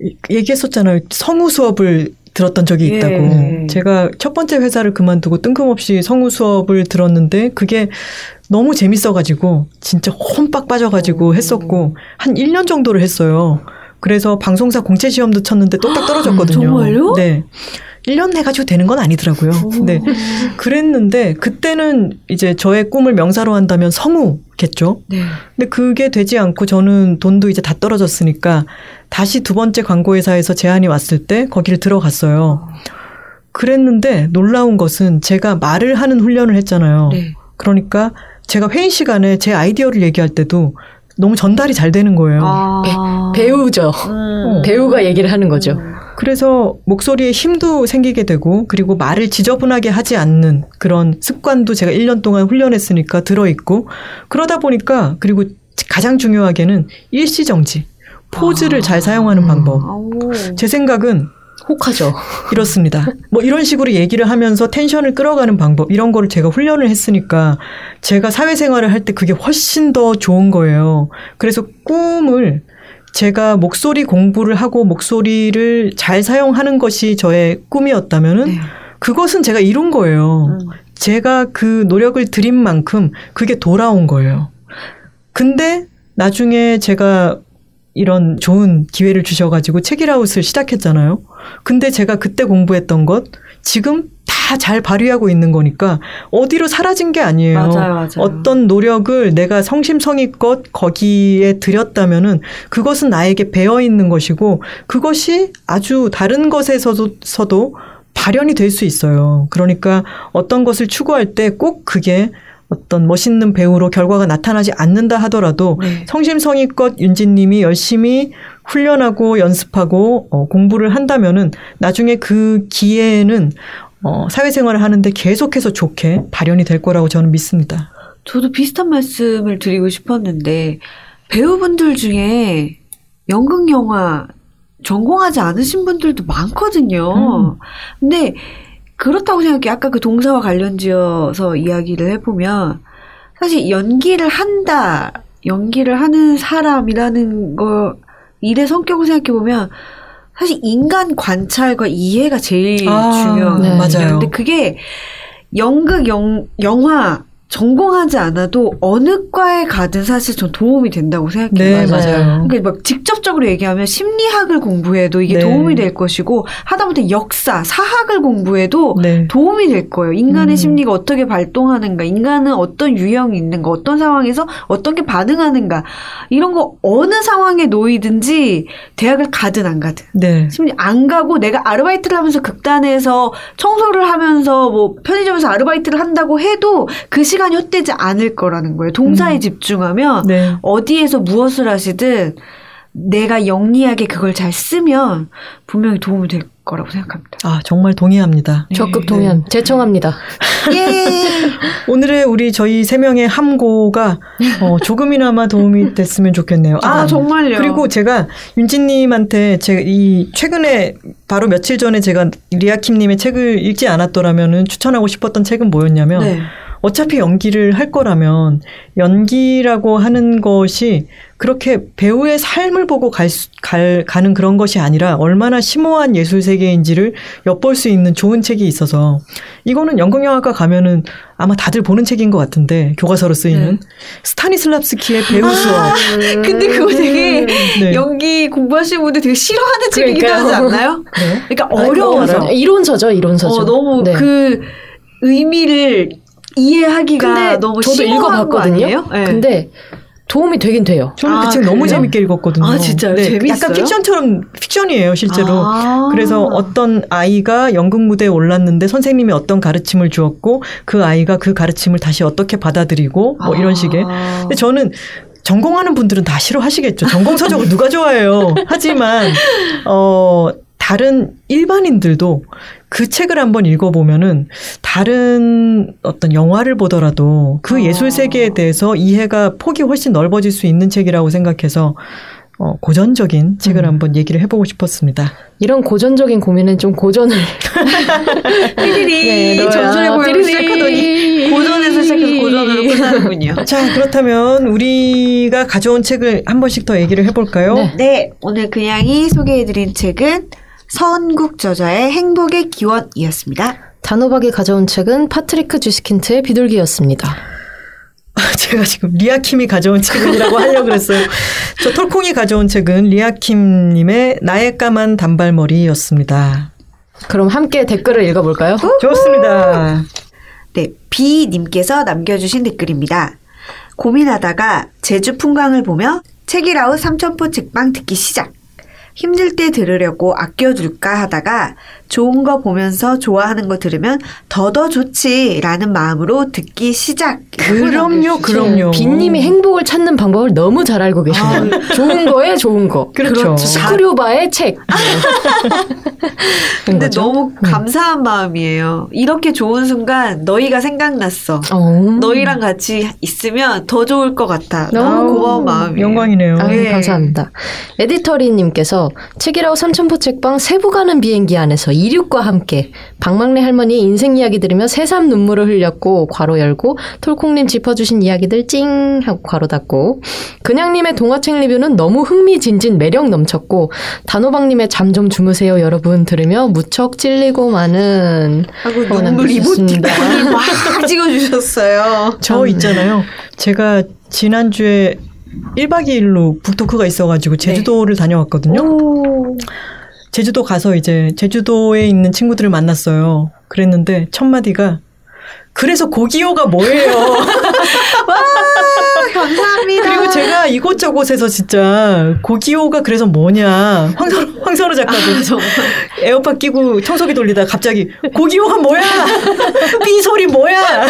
이- 얘기했었잖아요. 성우 수업을 들었던 적이 예. 있다고. 제가 첫 번째 회사를 그만두고 뜬금없이 성우 수업을 들었는데 그게 너무 재밌어가지고 진짜 혼빡 빠져가지고 했었고 한 1년 정도를 했어요. 그래서 방송사 공채 시험도 쳤는데 똑딱 떨어졌거든요. 정말요? 네. 1년 해가지고 되는 건 아니더라고요. 네. 그랬는데 그때는 이제 저의 꿈을 명사로 한다면 성우겠죠. 네. 근데 그게 되지 않고 저는 돈도 이제 다 떨어졌으니까 다시 두 번째 광고회사에서 제안이 왔을 때 거기를 들어갔어요. 그랬는데 놀라운 것은 제가 말을 하는 훈련을 했잖아요. 네. 그러니까 제가 회의 시간에 제 아이디어를 얘기할 때도 너무 전달이 잘 되는 거예요. 아. 배 우죠. 음. 배우가 얘기를 하는 거죠. 그래서 목소리에 힘도 생기게 되고 그리고 말을 지저분하게 하지 않는 그런 습관도 제가 1년 동안 훈련했으니까 들어있고 그러다 보니까 그리고 가장 중요하게는 일시정지 포즈를 잘 사용하는 방법 아우. 제 생각은 혹하죠. 이렇습니다. 뭐 이런 식으로 얘기를 하면서 텐션을 끌어가는 방법 이런 거를 제가 훈련을 했으니까 제가 사회생활을 할 때 그게 훨씬 더 좋은 거예요. 그래서 꿈을 제가 목소리 공부를 하고 목소리를 잘 사용하는 것이 저의 꿈이었다면은 네. 그것은 제가 이룬 거예요. 음. 제가 그 노력을 들인 만큼 그게 돌아온 거예요. 근데 나중에 제가 이런 좋은 기회를 주셔가지고 책이라웃을 시작했잖아요. 근데 제가 그때 공부했던 것 지금 다 잘 발휘하고 있는 거니까 어디로 사라진 게 아니에요. 맞아요, 맞아요. 어떤 노력을 내가 성심성의껏 거기에 들였다면은 그것은 나에게 배어 있는 것이고 그것이 아주 다른 것에서도 서도 발현이 될 수 있어요. 그러니까 어떤 것을 추구할 때 꼭 그게 어떤 멋있는 배우로 결과가 나타나지 않는다 하더라도 네. 성심성의껏 윤진님이 열심히 훈련하고 연습하고 어, 공부를 한다면은 나중에 그 기회에는 어, 사회생활을 하는데 계속해서 좋게 발현이 될 거라고 저는 믿습니다. 저도 비슷한 말씀을 드리고 싶었는데 배우분들 중에 연극 영화 전공하지 않으신 분들도 많거든요. 근데 그렇다고 생각해. 아까 그 동사와 관련지어서 이야기를 해보면 사실 연기를 한다, 연기를 하는 사람이라는 거 일의 성격을 생각해 보면 사실 인간 관찰과 이해가 제일 아, 중요한 네. 맞아요. 근데 그게 연극, 영, 영화 전공하지 않아도 어느 과에 가든 사실 전 도움이 된다고 생각해요. 네, 맞아요. 그러니까 막 직접적으로 얘기하면 심리학을 공부해도 이게 네. 도움이 될 것이고 하다못해 역사, 사학을 공부해도 네. 도움이 될 거예요. 인간의 음. 심리가 어떻게 발동하는가, 인간은 어떤 유형이 있는가, 어떤 상황에서 어떤 게 반응하는가 이런 거 어느 상황에 놓이든지 대학을 가든 안 가든 네. 심리 안 가고 내가 아르바이트를 하면서 극단에서 청소를 하면서 뭐 편의점에서 아르바이트를 한다고 해도 그 시간 이 헛되지 않을 거라는 거예요. 동사에 음. 집중하면 네. 어디에서 무엇을 하시든 내가 영리하게 그걸 잘 쓰면 분명히 도움이 될 거라고 생각합니다. 아, 정말 동의합니다. 적극 동의함. 제청합니다. 예. 오늘의 우리 저희 세 명의 함고가 어, 조금이나마 도움이 됐으면 좋겠네요. 아, 정말요. 그리고 제가 윤지님한테 제가 이 최근에 바로 며칠 전에 제가 리아킴님의 책을 읽지 않았더라면은 추천하고 싶었던 책은 뭐였냐면 네. 어차피 연기를 할 거라면 연기라고 하는 것이 그렇게 배우의 삶을 보고 갈, 수, 갈 가는 그런 것이 아니라 얼마나 심오한 예술 세계인지를 엿볼 수 있는 좋은 책이 있어서 이거는 연극영화과 가면은 아마 다들 보는 책인 것 같은데 교과서로 쓰이는 스타니슬랍스키의 배우 수업. 근데 그거 되게 네. 연기 공부하시는 분들 되게 싫어하는 책이기도 그러니까요. 하지 않나요? 그래요? 그러니까 아, 어려워서. 어, 이론서죠, 이론서죠. 어, 너무 네. 그 의미를 이해하기가 근데 너무 저도 읽어봤거든요. 아니에요? 네. 근데 도움이 되긴 돼요. 저는 아, 그 책 너무 그래요? 재밌게 읽었거든요. 네, 아, 진짜요? 재밌어요? 약간 픽션처럼 픽션이에요, 실제로. 아. 그래서 어떤 아이가 연극 무대에 올랐는데 선생님이 어떤 가르침을 주었고 그 아이가 그 가르침을 다시 어떻게 받아들이고 뭐 이런 식의. 아. 근데 저는 전공하는 분들은 다 싫어하시겠죠. 전공 서적을 누가 좋아해요. 하지만 어 다른 일반인들도 그 책을 한번 읽어보면은 다른 어떤 영화를 보더라도 그 어. 예술 세계에 대해서 이해가 폭이 훨씬 넓어질 수 있는 책이라고 생각해서 어, 고전적인 책을 음. 한번 얘기를 해보고 싶었습니다. 이런 고전적인 고민은 좀 고전을 삐리리 네, 보이고 삐리리. 시작하더니 고전에서 시작해서 고전으로 끝나는군요. 자, 그렇다면 우리가 가져온 책을 한 번씩 더 얘기를 해볼까요? 네. 네, 오늘 그냥이 소개해드린 책은 서은국 저자의 행복의 기원이었습니다. 단호박이 가져온 책은 파트리크 쥐스킨트의 비둘기였습니다. 제가 지금 리아킴이 가져온 책이라고 하려고 그랬어요. 저 톨콩이 가져온 책은 리아킴님의 나의 까만 단발머리였습니다. 그럼 함께 댓글을 읽어볼까요? 좋습니다. 네, 비님께서 남겨주신 댓글입니다. 고민하다가 제주 풍광을 보며 책이라웃 삼천포 책방 듣기 시작. 힘들 때 들으려고 아껴둘까 하다가 좋은 거 보면서 좋아하는 거 들으면 더더 좋지라는 마음으로 듣기 시작. 그럼요, 그럼요. 빈님이 행복을 찾는 방법을 너무 잘 알고 계시네요. 좋은 거에 좋은 거. 그렇죠. 스크류바의 책. 근데 거죠? 너무 감사한 마음이에요. 이렇게 좋은 순간 너희가 생각났어. 어. 너희랑 같이 있으면 더 좋을 것 같아. 너무 너무 고마운 마음이에요. 영광이네요. 아, 네. 감사합니다. 에디터리님께서 책이라고 삼천포 책방 세부 가는 비행기 안에서 이륙과 함께 박막내 할머니 인생 이야기 들으며 새삼 눈물을 흘렸고 괄호 열고 톨콩님 짚어주신 이야기들 찡 하고 괄호 닫고 그냥님의 동화책 리뷰는 너무 흥미진진 매력 넘쳤고 단호박님의 잠 좀 주무세요 여러분 들으며 무척 찔리고 많은 하고 어, 눈물. 이모티콘을 막 찍어주셨어요. 저 있잖아요. 제가 지난주에 1박 2일로 북토크가 있어가지고 제주도를 다녀왔거든요. 오. 제주도 가서 이제 제주도에 있는 친구들을 만났어요. 그랬는데 첫 마디가 그래서 고기요가 뭐예요? 감사합니다. 그리고 제가 이곳저곳에서 진짜 고기요가 그래서 뭐냐 황선우 황선우 작가도 에어팟 끼고 청소기 돌리다 갑자기 고기요가 뭐야? 삐 소리 뭐야?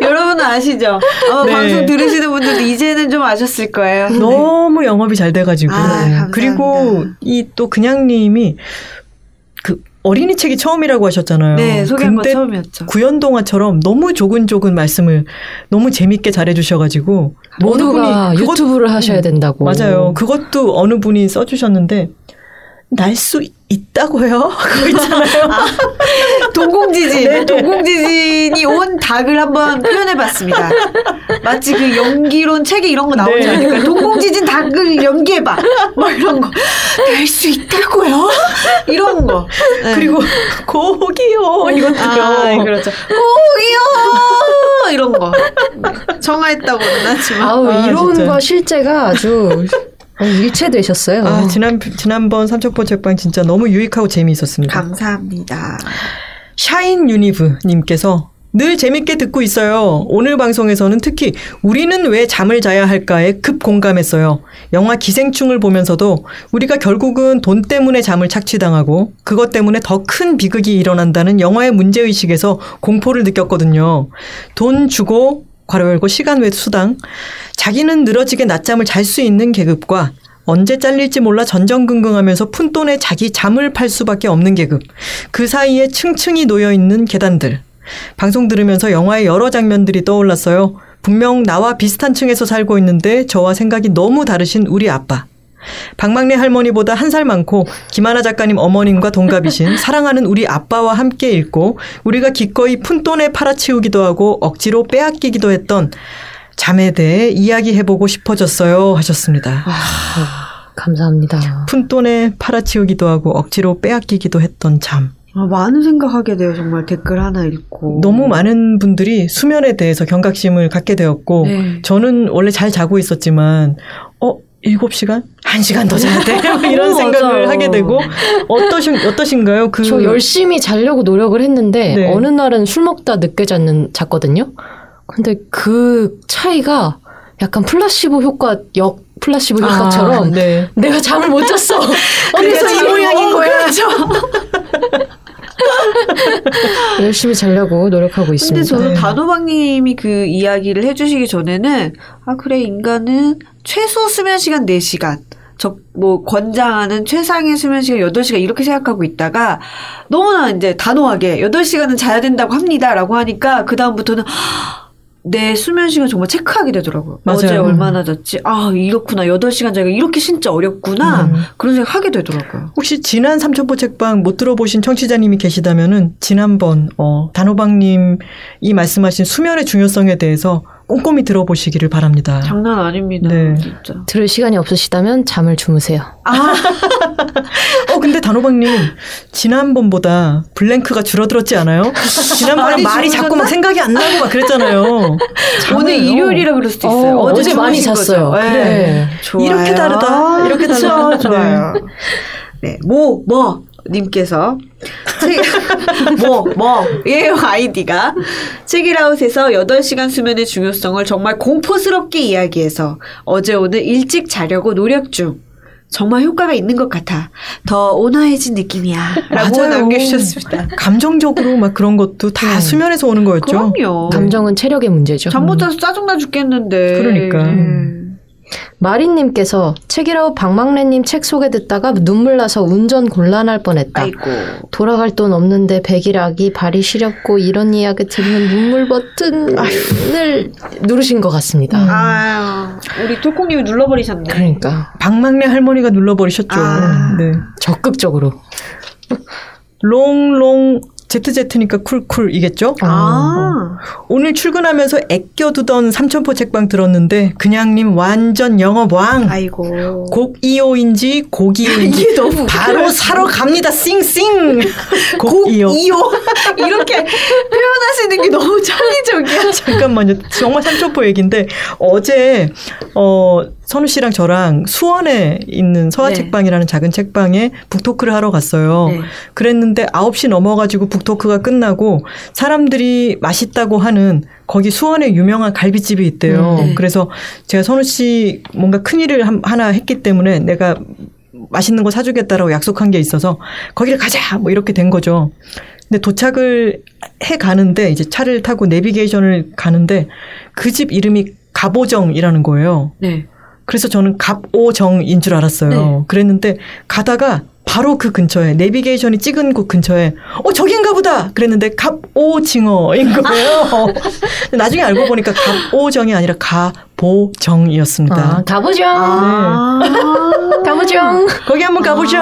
여러분은 아시죠? 아마 네. 방송 들으시는 분들도 이제는 좀 아셨을 거예요. 너무 영업이 잘 돼가지고 아. 그리고 이 또 그냥님이 그 어린이 책이 처음이라고 하셨잖아요. 네, 소개한 건 처음이었죠. 구연 동화처럼 너무 조근조근 말씀을 너무 재밌게 잘해주셔가지고 모두가 그것- 유튜브를 하셔야 된다고. 맞아요. 그것도 어느 분이 써주셨는데 날 수 있다고요? 그거 있잖아요. 동공지진, 네. 동공지진이 온 닭을 한번 표현해봤습니다. 마치 그 연기론 책에 이런 거 나오지 네. 않을까? 동공지진 닭을 연기해봐. 뭐 이런 거. 될 수 있다고요? 이런 거. 네. 그리고 고기요 이것도요. 아, 그렇죠. 오기요! 이런 거. 정화했다고는 하지만. 아우 아, 이론과 진짜. 실제가 아주 일체되셨어요. 아, 지난 지난번 삼천포 책방 진짜 너무 유익하고 재미있었습니다. 감사합니다. 샤인 유니브 님께서 늘 재밌게 듣고 있어요. 오늘 방송에서는 특히 우리는 왜 잠을 자야 할까에 급 공감했어요. 영화 기생충을 보면서도 우리가 결국은 돈 때문에 잠을 착취당하고 그것 때문에 더 큰 비극이 일어난다는 영화의 문제의식에서 공포를 느꼈거든요. 돈 주고 괄호 열고 시간 외 수당 자기는 늘어지게 낮잠을 잘 수 있는 계급과 언제 잘릴지 몰라 전전긍긍하면서 푼돈에 자기 잠을 팔 수밖에 없는 계급. 그 사이에 층층이 놓여 있는 계단들. 방송 들으면서 영화의 여러 장면들이 떠올랐어요. 분명 나와 비슷한 층에서 살고 있는데 저와 생각이 너무 다르신 우리 아빠. 박막내 할머니보다 한 살 많고 김하나 작가님 어머님과 동갑이신 사랑하는 우리 아빠와 함께 읽고 우리가 기꺼이 푼돈에 팔아치우기도 하고 억지로 빼앗기기도 했던 잠에 대해 이야기해보고 싶어졌어요 하셨습니다. 감사합니다. 푼돈에 팔아치우기도 하고 억지로 빼앗기기도 했던 잠. 아, 많은 생각하게 돼요. 정말 댓글 하나 읽고. 너무 많은 분들이 수면에 대해서 경각심을 갖게 되었고 네. 저는 원래 잘 자고 있었지만 어 7시간? 1시간 더 자야 돼? 이런 어, 생각을. 하게 되고 어떠신 어떠신가요? 그 저 열심히 자려고 노력을 했는데 네. 어느 날은 술 먹다 늦게 잤는 잤거든요. 근데 그 차이가 약간 플라시보 효과 역 플라시보 효과처럼 아, 네. 내가 잠을 못 잤어. 그래서 어디서 이 모양인 거야. 열심히 자려고 노력하고 근데 있습니다. 저는 네. 단호박님이 그 이야기를 해주시기 전에는 아 그래 인간은 최소 수면 시간 4시간 적뭐 권장하는 최상의 수면 시간 8시간 이렇게 생각하고 있다가 너무나 이제 단호하게 8시간은 자야 된다고 합니다라고 하니까 그 다음부터는 내 수면 시간 정말 체크하게 되더라고요. 맞아요. 어제 음. 얼마나 잤지? 아, 이렇구나. 8시간 자기가 이렇게 진짜 어렵구나. 음. 그런 생각 하게 되더라고요. 혹시 지난 삼천포 책방 못 들어보신 청취자님이 계시다면은 지난번 어 단호박님 이 말씀하신 수면의 중요성에 대해서 꼼꼼히 들어보시기를 바랍니다. 장난 아닙니다. 네. 진짜. 들을 시간이 없으시다면 잠을 주무세요. 아, 어 근데 단호박님 지난번보다 블랭크가 줄어들었지 않아요? 지난번에 많이 말이 자꾸 막? 생각이 안 나고 막 그랬잖아요. 오늘 일요일이라 그럴 수도 있어요. 어, 어제 많이 주무신 잤어요. 네. 네. 좋아요. 이렇게 다르다. 이렇게 달라. 좋아요. 네. 뭐, 뭐, 님께서. 책, 뭐, 뭐, 예, 아이디가. 책이라웃에서 8시간 수면의 중요성을 정말 공포스럽게 이야기해서 어제 오늘 일찍 자려고 노력 중. 정말 효과가 있는 것 같아. 더 온화해진 느낌이야. 라고 맞아요. 남겨주셨습니다. 감정적으로 막 그런 것도 다 네. 수면에서 오는 거였죠. 그럼요. 감정은 체력의 문제죠. 잠 못 자서 짜증나 죽겠는데. 그러니까. 음. 마린님께서 책이라웃 박막래님 책 소개 듣다가 눈물 나서 운전 곤란할 뻔했다. 아이고. 돌아갈 돈 없는데 백일하기 발이 시렵고 이런 이야기 들으면 눈물 버튼을 누르신 것 같습니다. 아유, 우리 톨콩님이 눌러버리셨네. 그러니까 박막내 할머니가 눌러버리셨죠. 아. 네. 적극적으로. 롱롱 ZZ니까 쿨쿨이겠죠? 아. 오늘 출근하면서 애껴두던 삼천포 책방 들었는데 그냥님 완전 영업 왕. 아이고. 곡이오인지 고기오인지 이게 너무 바로 사러 갑니다. 싱싱. 곡이오. 이렇게 표현하시는 게 너무 창의적이야. 잠깐만요. 정말 삼천포 얘기인데 어제 어 선우 씨랑 저랑 수원에 있는 서화 네. 책방이라는 작은 책방에 북토크를 하러 갔어요. 네. 그랬는데 9시 넘어가지고 북토크가 끝나고 사람들이 맛있다고 하는 거기 수원에 유명한 갈비집이 있대요. 음, 네. 그래서 제가 선우 씨 뭔가 큰일을 한- 하나 했기 때문에 내가 맛있는 거 사주겠다라고 약속한 게 있어서 거기를 가자 뭐 이렇게 된 거죠. 근데 도착을 해 가는데 이제 차를 타고 내비게이션을 가는데 그 집 이름이 갑오정이라는 거예요. 네. 그래서 저는 갑오정인 줄 알았어요. 네. 그랬는데 가다가 바로 그 근처에 내비게이션이 찍은 곳 근처에 어 저긴가 보다 그랬는데 갑오징어인 거예요. 나중에 알고 보니까 갑오정이 아니라 가보정이었습니다. 아, 가보죠. 아. 가보죠. 거기 한번 가보죠.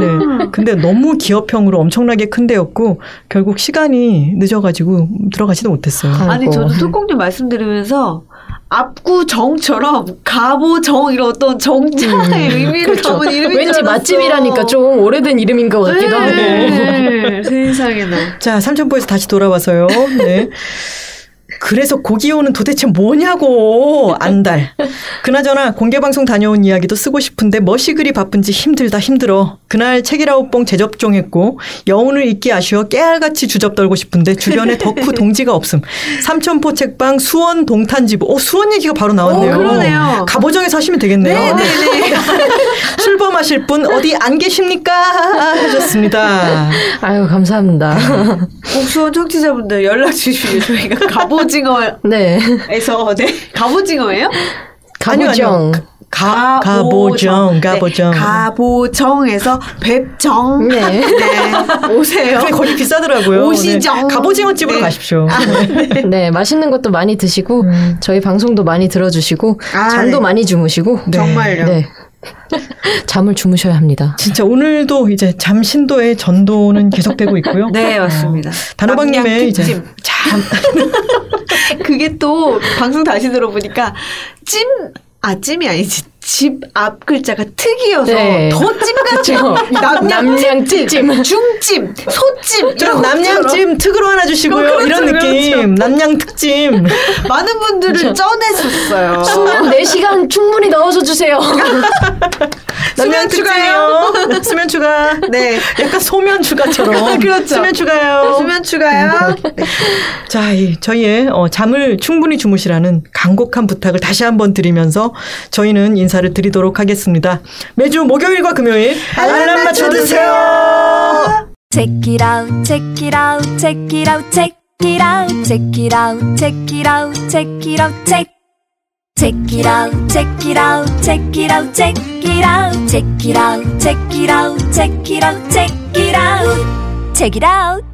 네. 근데 너무 기업형으로 엄청나게 큰 데였고 결국 시간이 늦어가지고 들어가지도 못했어요. 아니 아이고. 저도 톡공님 말씀 들으면서 압구 정처럼 가보 정 이런 어떤 정자의 의미를 그렇죠. 담은 이름인 왠지 줄 알았어. 맛집이라니까 좀 오래된 이름인 것 같기도 하고. 네, 세상에나. 자, 삼천포에서 다시 돌아와서요. 네. 그래서 고기호는 도대체 뭐냐고 안달. 그나저나 공개 방송 다녀온 이야기도 쓰고 싶은데 멋이 그리 바쁜지 힘들다 힘들어. 그날 책이라웃봉 재접종했고 여운을 잊기 아쉬워 깨알같이 주접 떨고 싶은데 주변에 덕후 동지가 없음. 삼천포 책방 수원 동탄지부. 어 수원 얘기가 바로 나왔네요. 오, 그러네요. 가보정에서 하시면 되겠네요. 네네네. 출범하실 분 어디 안 계십니까? 하셨습니다. 아유, 감사합니다. 곡수원 청취자분들 연락 주시면 저희가 갑오징어에서 네. 네 갑오징어예요? 아니요. 가, 가보정, 가보정. 네, 가보정에서 뵙정. 네. 네, 오세요. 거기 비싸더라고요. 오시죠. 네. 갑오징어 집으로 네. 가십시오. 네, 맛있는 것도 많이 드시고, 저희 방송도 많이 들어주시고, 아, 잠도 네. 많이 주무시고, 정말요. 네. 잠을 주무셔야 합니다. 진짜 오늘도 이제 잠신도의 전도는 계속되고 있고요. 네, 맞습니다. 단호박님의 남양 이제. 참 그게 또 방송 다시 들어보니까 찜, 아, 찜이 아니지. 집 앞 글자가 특이어서 네. 더 찜같죠. 남양 남양 특찜, 특찜. 중찜, 소찜. 좀 이런 남양찜 특으로 하나 주시고요. 그렇죠, 이런 느낌. 그렇죠. 남양 특찜. 많은 분들을 쪄냈었어요. 수면 4시간 충분히 넣어서 주세요. 남양 추가요. 수면 추가. 네. 약간 소면 추가처럼. 그렇죠. 수면 추가요. 수면 추가요. 네. 자, 이 저희의 어, 잠을 충분히 주무시라는 간곡한 부탁을 다시 한번 드리면서 저희는 인사를 드리도록 하겠습니다. 매주 목요일과 금요일 알람 맞춰주세요. Check it out, check it out, check it out, check it out, check it out, check it out, check it out, check. Check it out, check it out, check it out, check it out, check it out, check it out, check it out, check it out, check it out.